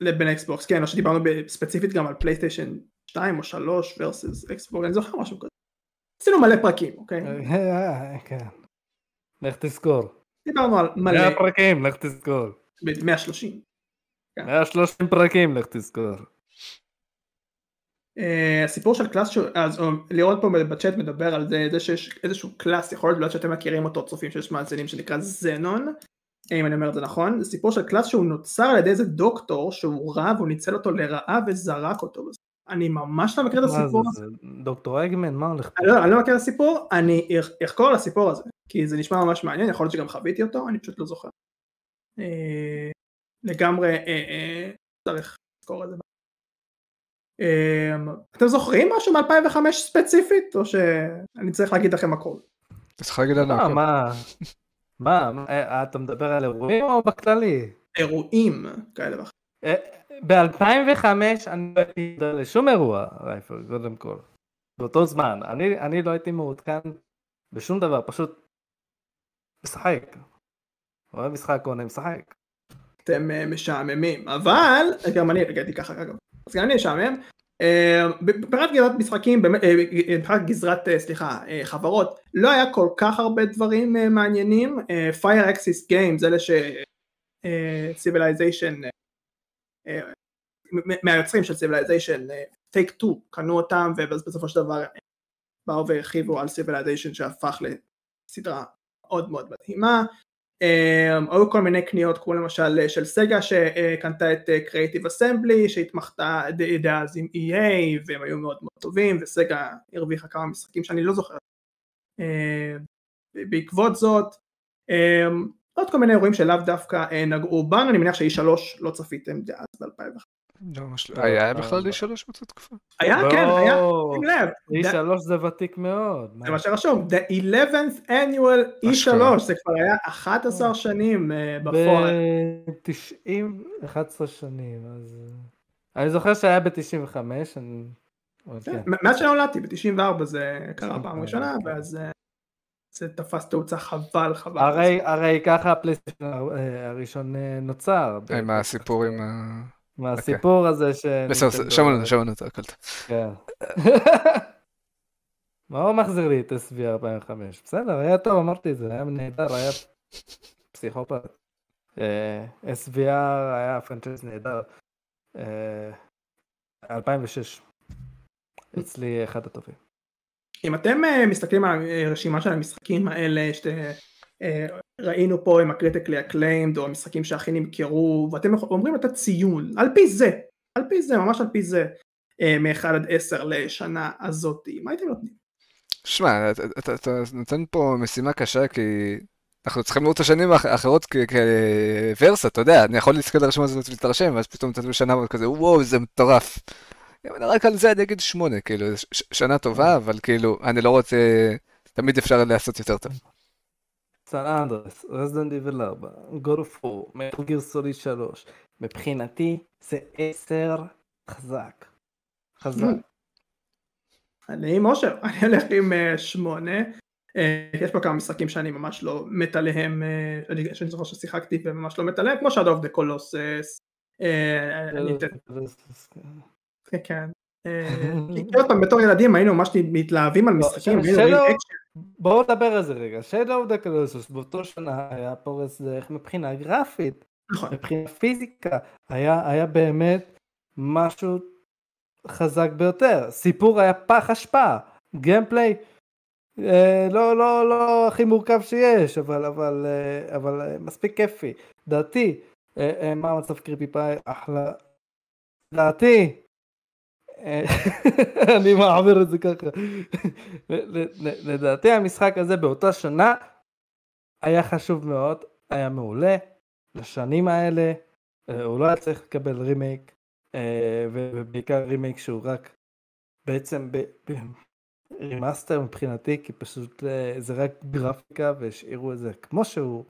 לבין אקסבוקס, כן, או שדיברנו ב- ספציפית גם על פלייסטיישן 2 או 3 versus אקסבוקס, אני זוכר משהו כזה. עשינו מלא פרקים, אוקיי? אה, כן. לך תזכור. דיברנו על מלא, 100 פרקים, לך תזכור. ב- 130. 130 פרקים, לך תזכור. אה, הסיפור של class, אז אה, לירון פה בצ'אט מדבר על זה, זה שיש איזשהו class, יכול להיות שאתם מכירים אותו צופים שיש מאזינים שנקרא Xenon, אם אני אומר את זה נכון, זה סיפור של class שהוא נוצר על ידי איזה דוקטור שהוא רע והוא ניצל אותו לרעה וזרק אותו. אני ממש לא מכיר את הסיפור זה, הזה. זה דוקטור Eggman, מה הולך פה? אני לא, אני לא מכיר את הסיפור, אני אח- אחקור על הסיפור הזה, כי זה נשמע ממש מעניין, יכול להיות שגם חוויתי אותו, אני פשוט לא זוכר. אה, לגמרי אה, אה, צריך לזכור את זה. אתם זוכרים משהו מ-2005 ספציפית, או שאני צריך להגיד לכם הכל? אתה צריך להגיד לנו מה, הכל. *laughs* מה, מה, אה, אתה מדבר על אירועים או בכללי? אירועים כאלה ואחרים. ב-2005 אני לא הייתי מודע לשום אירוע, רייפל, קודם כל. באותו זמן. אני, אני לא הייתי מעודכן בשום דבר, פשוט משחק. אוהב משחק, קונה משחק. אתם אה, משעממים, אבל גם אני הגעתי ככה אגב, אז גם אני משעמם. אה, מבחינת גזרת משחקים, אה, מבחינת גזרת, אה, סליחה, אה, חברות, לא היה כל כך הרבה דברים אה, מעניינים. אה, Fire Axis Games, אלה ש... אה, אה, אה, מ- מהיוצרים של אה, Take Two, קנו אותם, ובסופו של דבר אה, באו והרחיבו על Civilization שהפך לסדרה מאוד מאוד מדהימה. Um, היו כל מיני קניות כמו למשל אה, של סגה שקנתה את אה, Creative Assembly שהתמחתה ד- דאז עם EA והם היו מאוד מאוד טובים וסגה הרוויחה כמה משחקים שאני לא זוכר. Uh, בעקבות זאת um, עוד כל מיני אירועים שלאו דווקא uh, נגעו בנו אני מניח ש-E3 לא צפיתם דאז ב-2001. לא, לא. לא, היה לא, בכלל לא. לי שלוש באותה תקופה? היה כן היה שים לב E3 זה ותיק מאוד. זה מה שרשום the 11th annual E3 אשכרה. זה כבר היה 11 שנים uh, בפועל. ב-90, 11 שנים, אז... אה, אני זוכר שהיה ב-95, אני... כן. מ- מאז שנולדתי ב-94 זה קרה פעם 94, ראשונה כן. ואז אה, זה תפס תאוצה חבל חבל. הרי, הרי ככה הפלייסטיישן אה, הראשון אה, נוצר. עם הסיפור עם ה... מהסיפור הזה ש... בסדר, שמענו, שמענו את הכל. טוב. כן. *laughs* מה הוא מחזיר לי את SVR 2005? בסדר, היה טוב, אמרתי את זה, היה נהדר, היה פסיכופת. אה, SVR היה franchise נהדר. אה, 2006. אצלי אחד הטובים. אם אתם אה, מסתכלים על הרשימה של המשחקים האלה שראינו פה עם ה critically acclaimed או המשחקים שהכי נמכרו ואתם אומרים לתת ציון על פי זה, על פי זה, ממש על פי זה מ-1 עד 10 לשנה הזאת, מה הייתם נותנים? שמע, אתה, אתה נותן פה משימה קשה כי אנחנו צריכים לראות את השנים האחרות כוורסה, אתה יודע, אני יכול להסתכל על הרשימה הזאת ולהתרשם, ואז פתאום אתה שנה כזה, וואו, זה מטורף. רק על זה אני אגיד שמונה, כאילו, שנה טובה, אבל כאילו, אני לא רוצה, תמיד אפשר לעשות יותר טוב. San Andreas, Resident Evil 4, God of War, Metal Gear Solid 3, מבחינתי זה 10 חזק. חזק. אני עם אושר, *laughs* אני הולך עם אה, שמונה. אה, יש פה כמה משחקים שאני ממש לא מת עליהם, אה, שאני זוכר ששיחקתי וממש לא מת עליהם, כמו Shadow of the Colossus. כן, כן. עוד פעם בתור ילדים היינו ממש מתלהבים על לא, משחקים. בואו נדבר על זה רגע. Shadow of the Colossus באותו שנה היה פורץ דרך מבחינה גרפית. נכון. מבחינה פיזיקה. היה באמת משהו חזק ביותר. סיפור היה פח אשפה. גיימפליי אה, לא, לא, לא הכי מורכב שיש, אבל, אבל, אה, אבל אה, מספיק כיפי. דעתי, מה המצב קריפי פאי? אחלה. דעתי, *laughs* אני מעביר את זה ככה. לדעתי המשחק הזה באותה שנה היה חשוב מאוד, היה מעולה, לשנים האלה, הוא לא היה צריך לקבל רימייק, ובעיקר רימייק שהוא רק בעצם remaster מבחינתי, כי פשוט אה, זה רק גרפיקה והשאירו את זה כמו שהוא.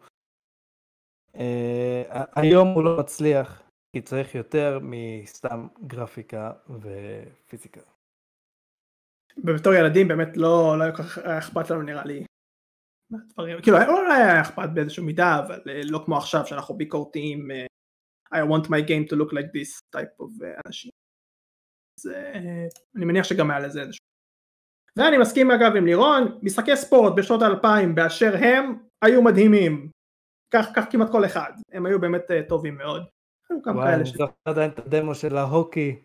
אה, היום הוא לא מצליח, כי צריך יותר מסתם גרפיקה ופיזיקה. בתור ילדים באמת לא, לא היה כל כך אכפת לנו נראה לי. כאילו לא היה אכפת באיזושהי מידה אבל אה, לא כמו עכשיו שאנחנו ביקורתיים I want my game to look like this type of אנשים. אז אני מניח שגם היה לזה איזשהו ואני מסכים אגב עם לירון, משחקי ספורט בשנות האלפיים באשר הם היו מדהימים, כך, כך כמעט כל אחד, הם היו באמת טובים מאוד. וואי, אני זוכר עדיין את הדמו של ההוקי.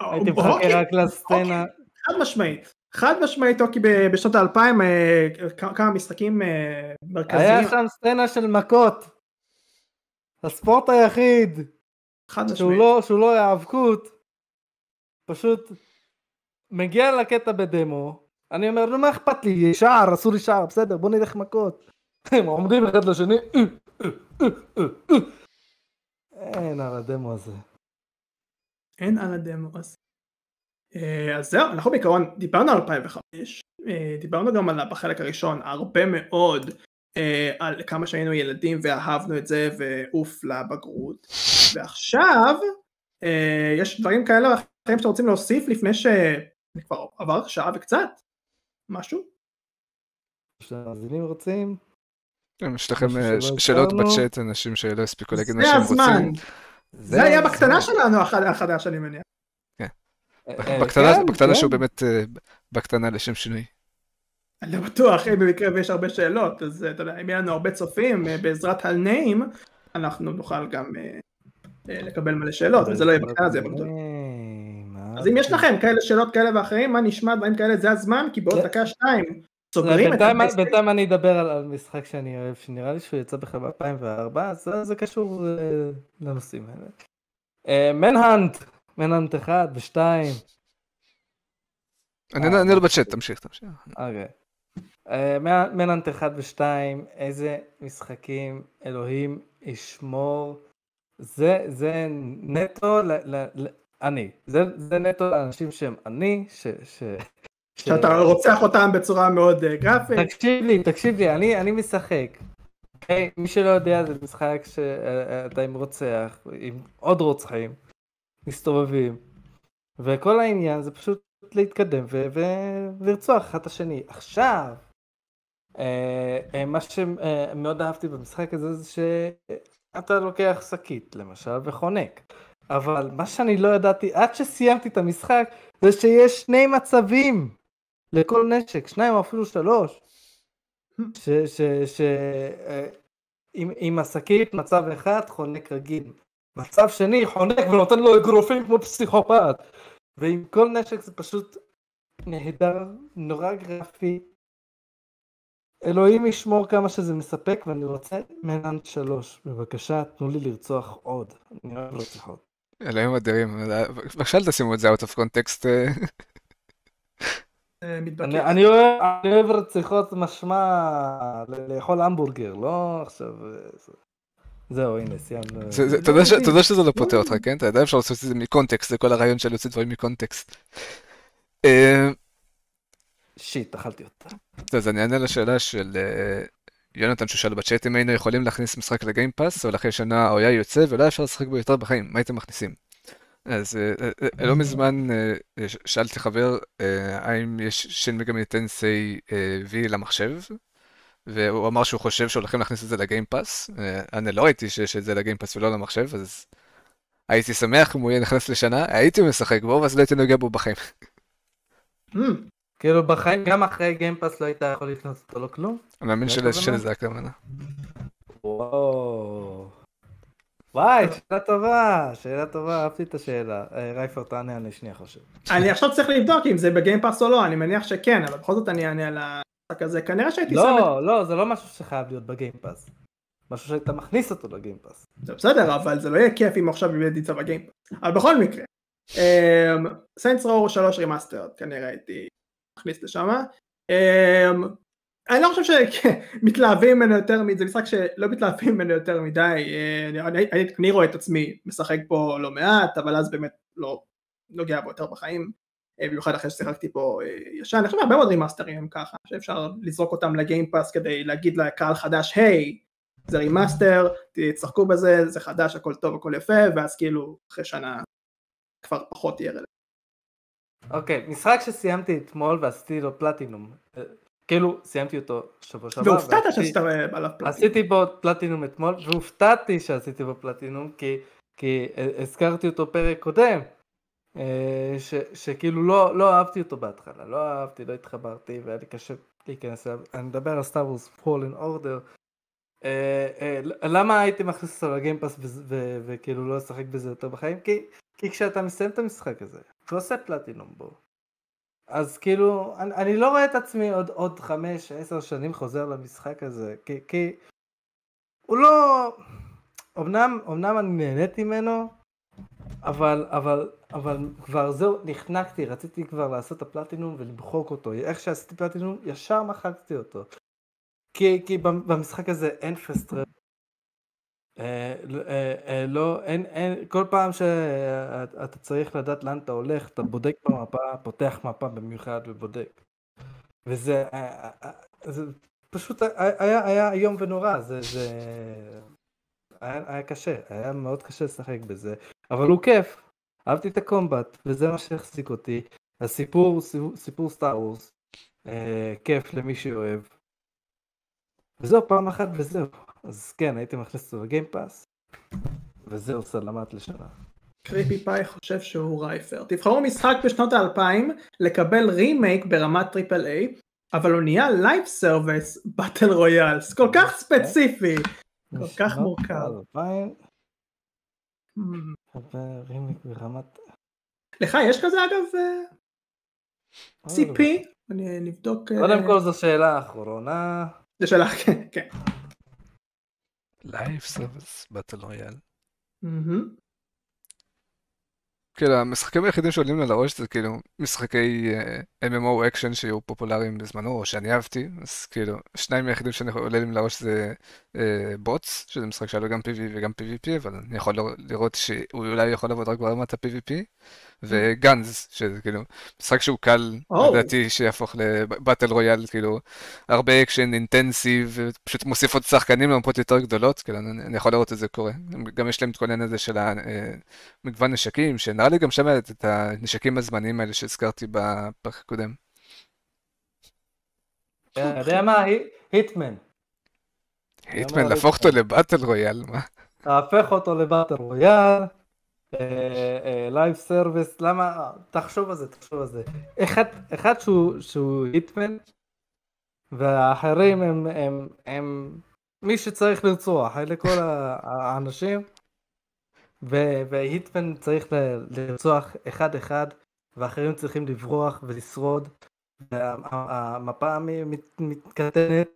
הייתי מחכה רק לסצנה. חד משמעית, חד משמעית הוקי בשנות האלפיים, אה, כמה משחקים אה, מרכזיים. היה שם סצנה של מכות. הספורט היחיד. חד משמעית. לא, שהוא לא היאבקות. פשוט מגיע לקטע בדמו, אני אומר, נו מה אכפת לי, שער, עשו לי שער, בסדר, בוא נלך מכות. *laughs* הם עומדים אחד לשני, אין על הדמו הזה. אין על הדמו הזה. אה, אז זהו, אנחנו בעיקרון דיברנו על 2005, אה, דיברנו גם על בחלק הראשון הרבה מאוד אה, על כמה שהיינו ילדים ואהבנו את זה ואוף לבגרות, ועכשיו יש דברים כאלה ואחרים שאתם רוצים להוסיף לפני ש... כבר עבר שעה וקצת, משהו. שהמאזינים רוצים. יש לכם אה, שאלות בצ'אט, אנשים שלא הספיקו להגיד מה שהם רוצים. זה הזמן. זה היה בקטנה שלנו החדש אני מניח. כן. אה, אה, בקטנה כן. שהוא באמת בקטנה לשם שינוי. אני לא בטוח, אם במקרה ויש הרבה שאלות, אז אתה יודע, אם יהיה לנו הרבה צופים בעזרת הלניים, אנחנו נוכל גם לקבל מלא שאלות, וזה לא יהיה בקטנה, זה יהיה בקטנה. אז אם יש לכם כאלה שאלות כאלה ואחרים, מה נשמע, דברים כאלה, זה הזמן, כי בעוד דקה שתיים סוגרים את המסק. בינתיים אני אדבר על משחק שאני אוהב, שנראה לי שהוא יצא בכלל ב-2004, אז זה קשור אה, לנושאים האלה. מנהנט, מנהנט 1 ו-2. אני אענה לו בצ'אט, תמשיך, תמשיך. אוקיי. מנהנט 1 ו-2, איזה משחקים, אלוהים ישמור. זה נטו אני. זה, זה נטו לאנשים שהם אני, ש... ש... שאתה ש... רוצח אותם בצורה מאוד uh, גרפית. תקשיב לי, תקשיב לי, אני, אני משחק. Okay? אוקיי? מי שלא יודע זה משחק שאתה עם רוצח, עם עוד רוצחים, מסתובבים. וכל העניין זה פשוט להתקדם ו- ולרצוח אחד את השני. עכשיו, אה, אה, מה שמאוד אהבתי במשחק הזה זה שאתה לוקח שקית למשל וחונק. אבל מה שאני לא ידעתי עד שסיימתי את המשחק זה שיש שני מצבים לכל נשק, שניים או אפילו שלוש. ש... ש... ש... אה, השקית מצב אחד חונק רגיל, מצב שני חונק ונותן לו אגרופים כמו פסיכופת ועם כל נשק זה פשוט נהדר, נורא גרפי. אלוהים ישמור כמה שזה מספק ואני רוצה מנאנט שלוש. בבקשה, תנו לי לרצוח עוד. אני אוהב רציחות. אלוהים אדירים, בבקשה אל תשימו את זה out of context. אה. מתבקש. אני, אני, אוהב, אני אוהב רציחות משמע ל- לאכול המבורגר, לא עכשיו... אה, זה- זהו, הנה, סיימנו. זה- זה- אתה יודע שזה לא פותר אותך, כן? אתה יודע אפשר לעשות את זה מקונטקסט, זה כל הרעיון של להוציא דברים מקונטקסט. אה, שיט, אכלתי אותה. אז אני אענה לשאלה של יונתן ששאל בצ'אט אם היינו יכולים להכניס משחק לגיימפאס, אבל אחרי שנה הוא היה יוצא ולא אפשר לשחק בו יותר בחיים, מה הייתם מכניסים? אז אה, אה, אה, לא מזמן אה, ש- שאלתי חבר האם יש Shin Megami Tensei V למחשב, והוא אמר שהוא חושב שהולכים להכניס את זה ל Game Pass. אני לא ראיתי שיש את זה ל Game Pass ולא למחשב, אז הייתי שמח אם הוא יהיה נכנס לשנה, הייתי משחק בו, ואז לא הייתי נוגע בו בחיים. Hmm, כאילו בחיים, גם אחרי Game Pass לא היית יכול לקנות אותו, לא כלום? אני מאמין? שלזה הכוונה. וואו. וואי, שאלה טובה, שאלה טובה, אהבתי את השאלה. אה, רייפר, תענה, אני שנייה חושב. אני עכשיו צריך לבדוק אם זה ב Game Pass או לא, אני מניח שכן, אבל בכל זאת אני אענה על המשחק הזה, כנראה שהייתי שם את לא, לא, זה לא משהו שחייב להיות ב Game Pass. משהו שהיית מכניס אותו ל Game Pass. זה בסדר, אבל זה לא יהיה כיף אם עכשיו באמת יצא ב Game Pass. אבל בכל מקרה, Saints Row 3 Remastered, כנראה הייתי מכניס לשם. אני לא חושב שמתלהבים ממנו יותר מדי, זה משחק שלא מתלהבים ממנו יותר מדי, אה, אני- אני אני- רואה את עצמי משחק פה לא מעט, אבל אז באמת לא נוגע בו יותר בחיים, אה, במיוחד אחרי ששיחקתי פה אה, ישן, אני חושב שהרבה מאוד remaster ים הם ככה, שאפשר לזרוק אותם ל Game Pass כדי להגיד לקהל חדש, היי, זה remaster, תשחקו בזה, זה חדש, הכל טוב, הכל יפה, ואז כאילו אחרי שנה כבר פחות יהיה רלוונטי. אוקיי, משחק שסיימתי אתמול ועשיתי לו פלטינום. אה, כאילו, סיימתי אותו שבוע שעבר. והופתעת שעשית עליו פלטים. עשיתי בו פלטינום אתמול, והופתעתי שעשיתי בו פלטינום, כי, כי אה, הזכרתי אותו פרק קודם, אה, ש, שכאילו לא, לא אהבתי אותו בהתחלה, לא אהבתי, לא התחברתי, והיה לי קשה להיכנס אליו. אני מדבר על סטאר וורס פולן אורדר. למה הייתי מכניס אותו לגיימפאס וכאילו לא לשחק בזה יותר בחיים? כי, כי כשאתה מסיים את המשחק הזה, ועושה פלטינום בו, אז כאילו, אני, אני לא רואה את עצמי עוד, עוד חמש, עשר שנים חוזר למשחק הזה, כי, כי הוא לא... אמנם, אמנם אני נהניתי ממנו, אבל, אבל, אבל כבר זהו, נחנקתי, רציתי כבר לעשות את הפלטינום ולמחוק אותו. איך שעשיתי פלטינום, ישר מחקתי אותו. כי, כי במשחק הזה אין פסטרל. אה, אה, אה, לא, אין, אין, כל פעם שאתה צריך לדעת לאן אתה הולך, אתה בודק במפה, פותח מפה במיוחד ובודק. וזה אה, אה, זה פשוט היה, היה איום ונורא, זה, זה היה, היה קשה, היה מאוד קשה לשחק בזה, אבל הוא כיף, אהבתי את הקומבט, וזה מה שהחזיק אותי. הסיפור, סיפור, סיפור סטאר וורס, אה, כיף למי שאוהב. וזהו, פעם אחת וזהו. אז כן, הייתי מכניס אותו לגיימפאס, וזהו, סלמת לשנה. קריפי פאי חושב שהוא רייפר. תבחרו משחק בשנות האלפיים לקבל רימייק ברמת triple A, אבל הוא נהיה live service battle royales, כל כך ספציפי. כל כך מורכב. Hmm. remake ברמת... לך יש כזה אגב אה, IP? אני נבדוק. אה, קודם כל זו שאלה אחרונה. זה שאלה, כן, כן. live service battle royale. כאילו המשחקים היחידים שעולים לי לראש זה כאילו משחקי אה, MMO אקשן שהיו פופולריים בזמנו או שאני אהבתי אז כאילו שניים היחידים שעולה לי לראש זה Bots שזה משחק שהיה לו גם PvE וגם PvP אבל אני יכול לראות- לראות שהוא אולי יכול לעבוד רק ברמת ה-PvP ו GunZ שזה כאילו משחק שהוא קל או. לדעתי שיהפוך ל battle royale כאילו הרבה אקשן אינטנסיב ופשוט מוסיף עוד שחקנים למפות יותר גדולות כאילו אני, אני יכול לראות את זה קורה גם יש להם את כל העניין הזה של המגוון נשקים שנראה לי גם שם את הנשקים הזמניים האלה שהזכרתי בפרק הקודם. אתה יודע מה? Hitman. Hitman להפוך אותו? ל battle royale מה? תהפך אותו ל battle royale, live service, למה? תחשוב על זה, תחשוב על זה. אחד, אחד שהוא, Hitman, והאחרים הם, מי שצריך לרצוח, אלה כל האנשים, והיטמן צריך לרצוח אחד אחד, ואחרים צריכים לברוח ולשרוד, והמפה מתקטנת.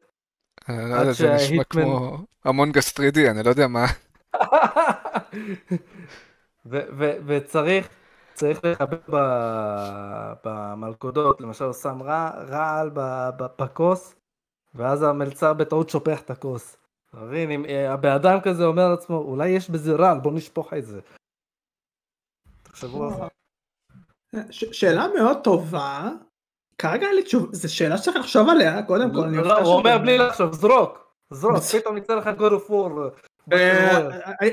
לא יודע, זה נשמע כמו המונגס 3D, אני לא יודע מה. *laughs* וצריך, צריך לחבר במלכודות, למשל הוא שם רעל בכוס, ואז המלצר בטעות שופך את הכוס. מבין, אם אה, הבן אדם כזה אומר לעצמו, אולי יש בזה רעל, בוא נשפוך את זה. תחשבו על זה. שאלה מאוד טובה, כרגע אין לי תשובה, זו שאלה שצריך לחשוב עליה, קודם כל. לא, הוא אומר בלי לחשוב, זרוק, זרוק, פתאום יצא לך God of War. אה,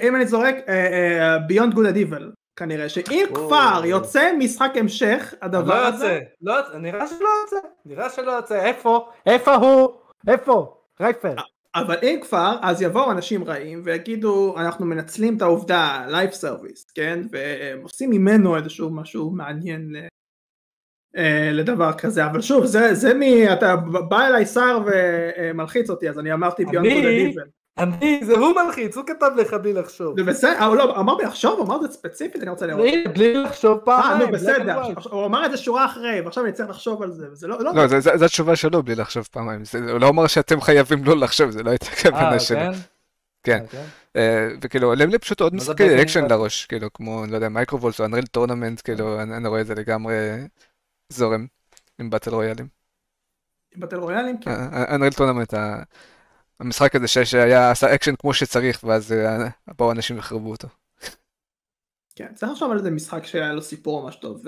אם אני זורק אה, Beyond Good and Evil, כנראה שאם כבר יוצא משחק המשך, הדבר לא הזה... לא יוצא, נראה שלא יוצא, נראה שלא יוצא, איפה? איפה הוא? איפה? רייפר. אבל אם כבר, אז יבואו אנשים רעים ויגידו, אנחנו מנצלים את העובדה, לייב סרוויס, כן? והם עושים ממנו איזשהו משהו מעניין אה, לדבר כזה, אבל שוב, זה, זה מי, אתה בא אליי שר ומלחיץ אותי, אז אני אמרתי ביון קודדיבל. אני, זה הוא מלחיץ, הוא כתב לך בלי לחשוב. זה בסדר, הוא לא, אמר לי לחשוב, אמר את זה ספציפית, אני רוצה לראות. בלי לחשוב פעם. אה, נו בסדר, הוא אמר את זה שורה אחרי, ועכשיו אני צריך לחשוב על זה, וזה לא... לא, זו התשובה שלו, בלי לחשוב פעמיים. הוא לא אמר שאתם חייבים לא לחשוב, זה לא הייתה כוונה שלו. אה, כן? כן. וכאילו עולים לי פשוט עוד משחקי אקשן לראש, כאילו כמו, לא יודע, Microvolts או Unreal Tournament, כאילו אני רואה את זה לגמרי זורם עם battle royale ים. עם battle royale ים? כן. Unreal Tournament, המשחק הזה שהיה, עשה אקשן כמו שצריך, ואז אה, באו אנשים וחרבו אותו. כן, צריך לחשוב על איזה משחק שהיה לו סיפור ממש טוב,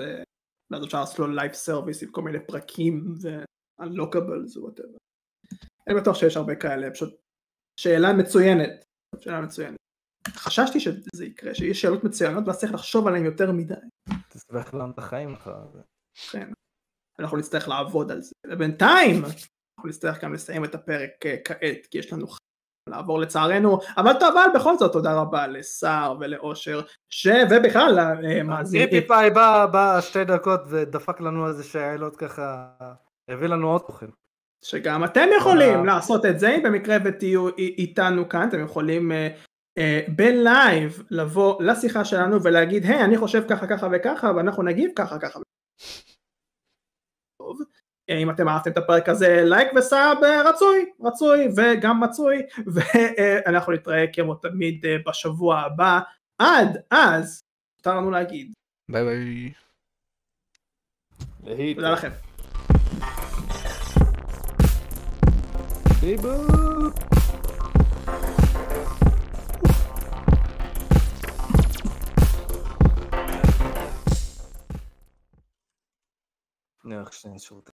ואז אפשר לעשות לו live service עם כל מיני פרקים ו-unlockables ו whatever. אני בטוח שיש הרבה כאלה, פשוט שאלה מצוינת, שאלה מצוינת. חששתי שזה יקרה, שיש שאלות מצוינות ואז צריך לחשוב עליהן יותר מדי. תסבך לנו את החיים אחר זה. כן, אנחנו נצטרך לעבוד על זה. ובינתיים, אנחנו נצטרך גם לסיים את הפרק אה, כעת, כי יש לנו לעבור לצערנו, אבל טוב, אבל בכל זאת תודה רבה לסער ולאושר, ש... ובכלל למאזינים. ריפיפאי בא, בא שתי דקות ודפק לנו איזה שאלות ככה, הביא לנו עוד תוכן. שגם אתם יכולים לעשות את זה, אם במקרה ותהיו איתנו כאן, אתם יכולים uh, בלייב לבוא לשיחה שלנו ולהגיד, היי, אני חושב ככה ככה וככה, ואנחנו נגיב ככה ככה. טוב. אם אתם אהבתם את הפרק הזה לייק ו sub רצוי, רצוי וגם מצוי *laughs* ואנחנו נתראה כמו תמיד בשבוע הבא. עד אז מותר לנו להגיד. ביי ביי. תודה לכם. איך שני שירותים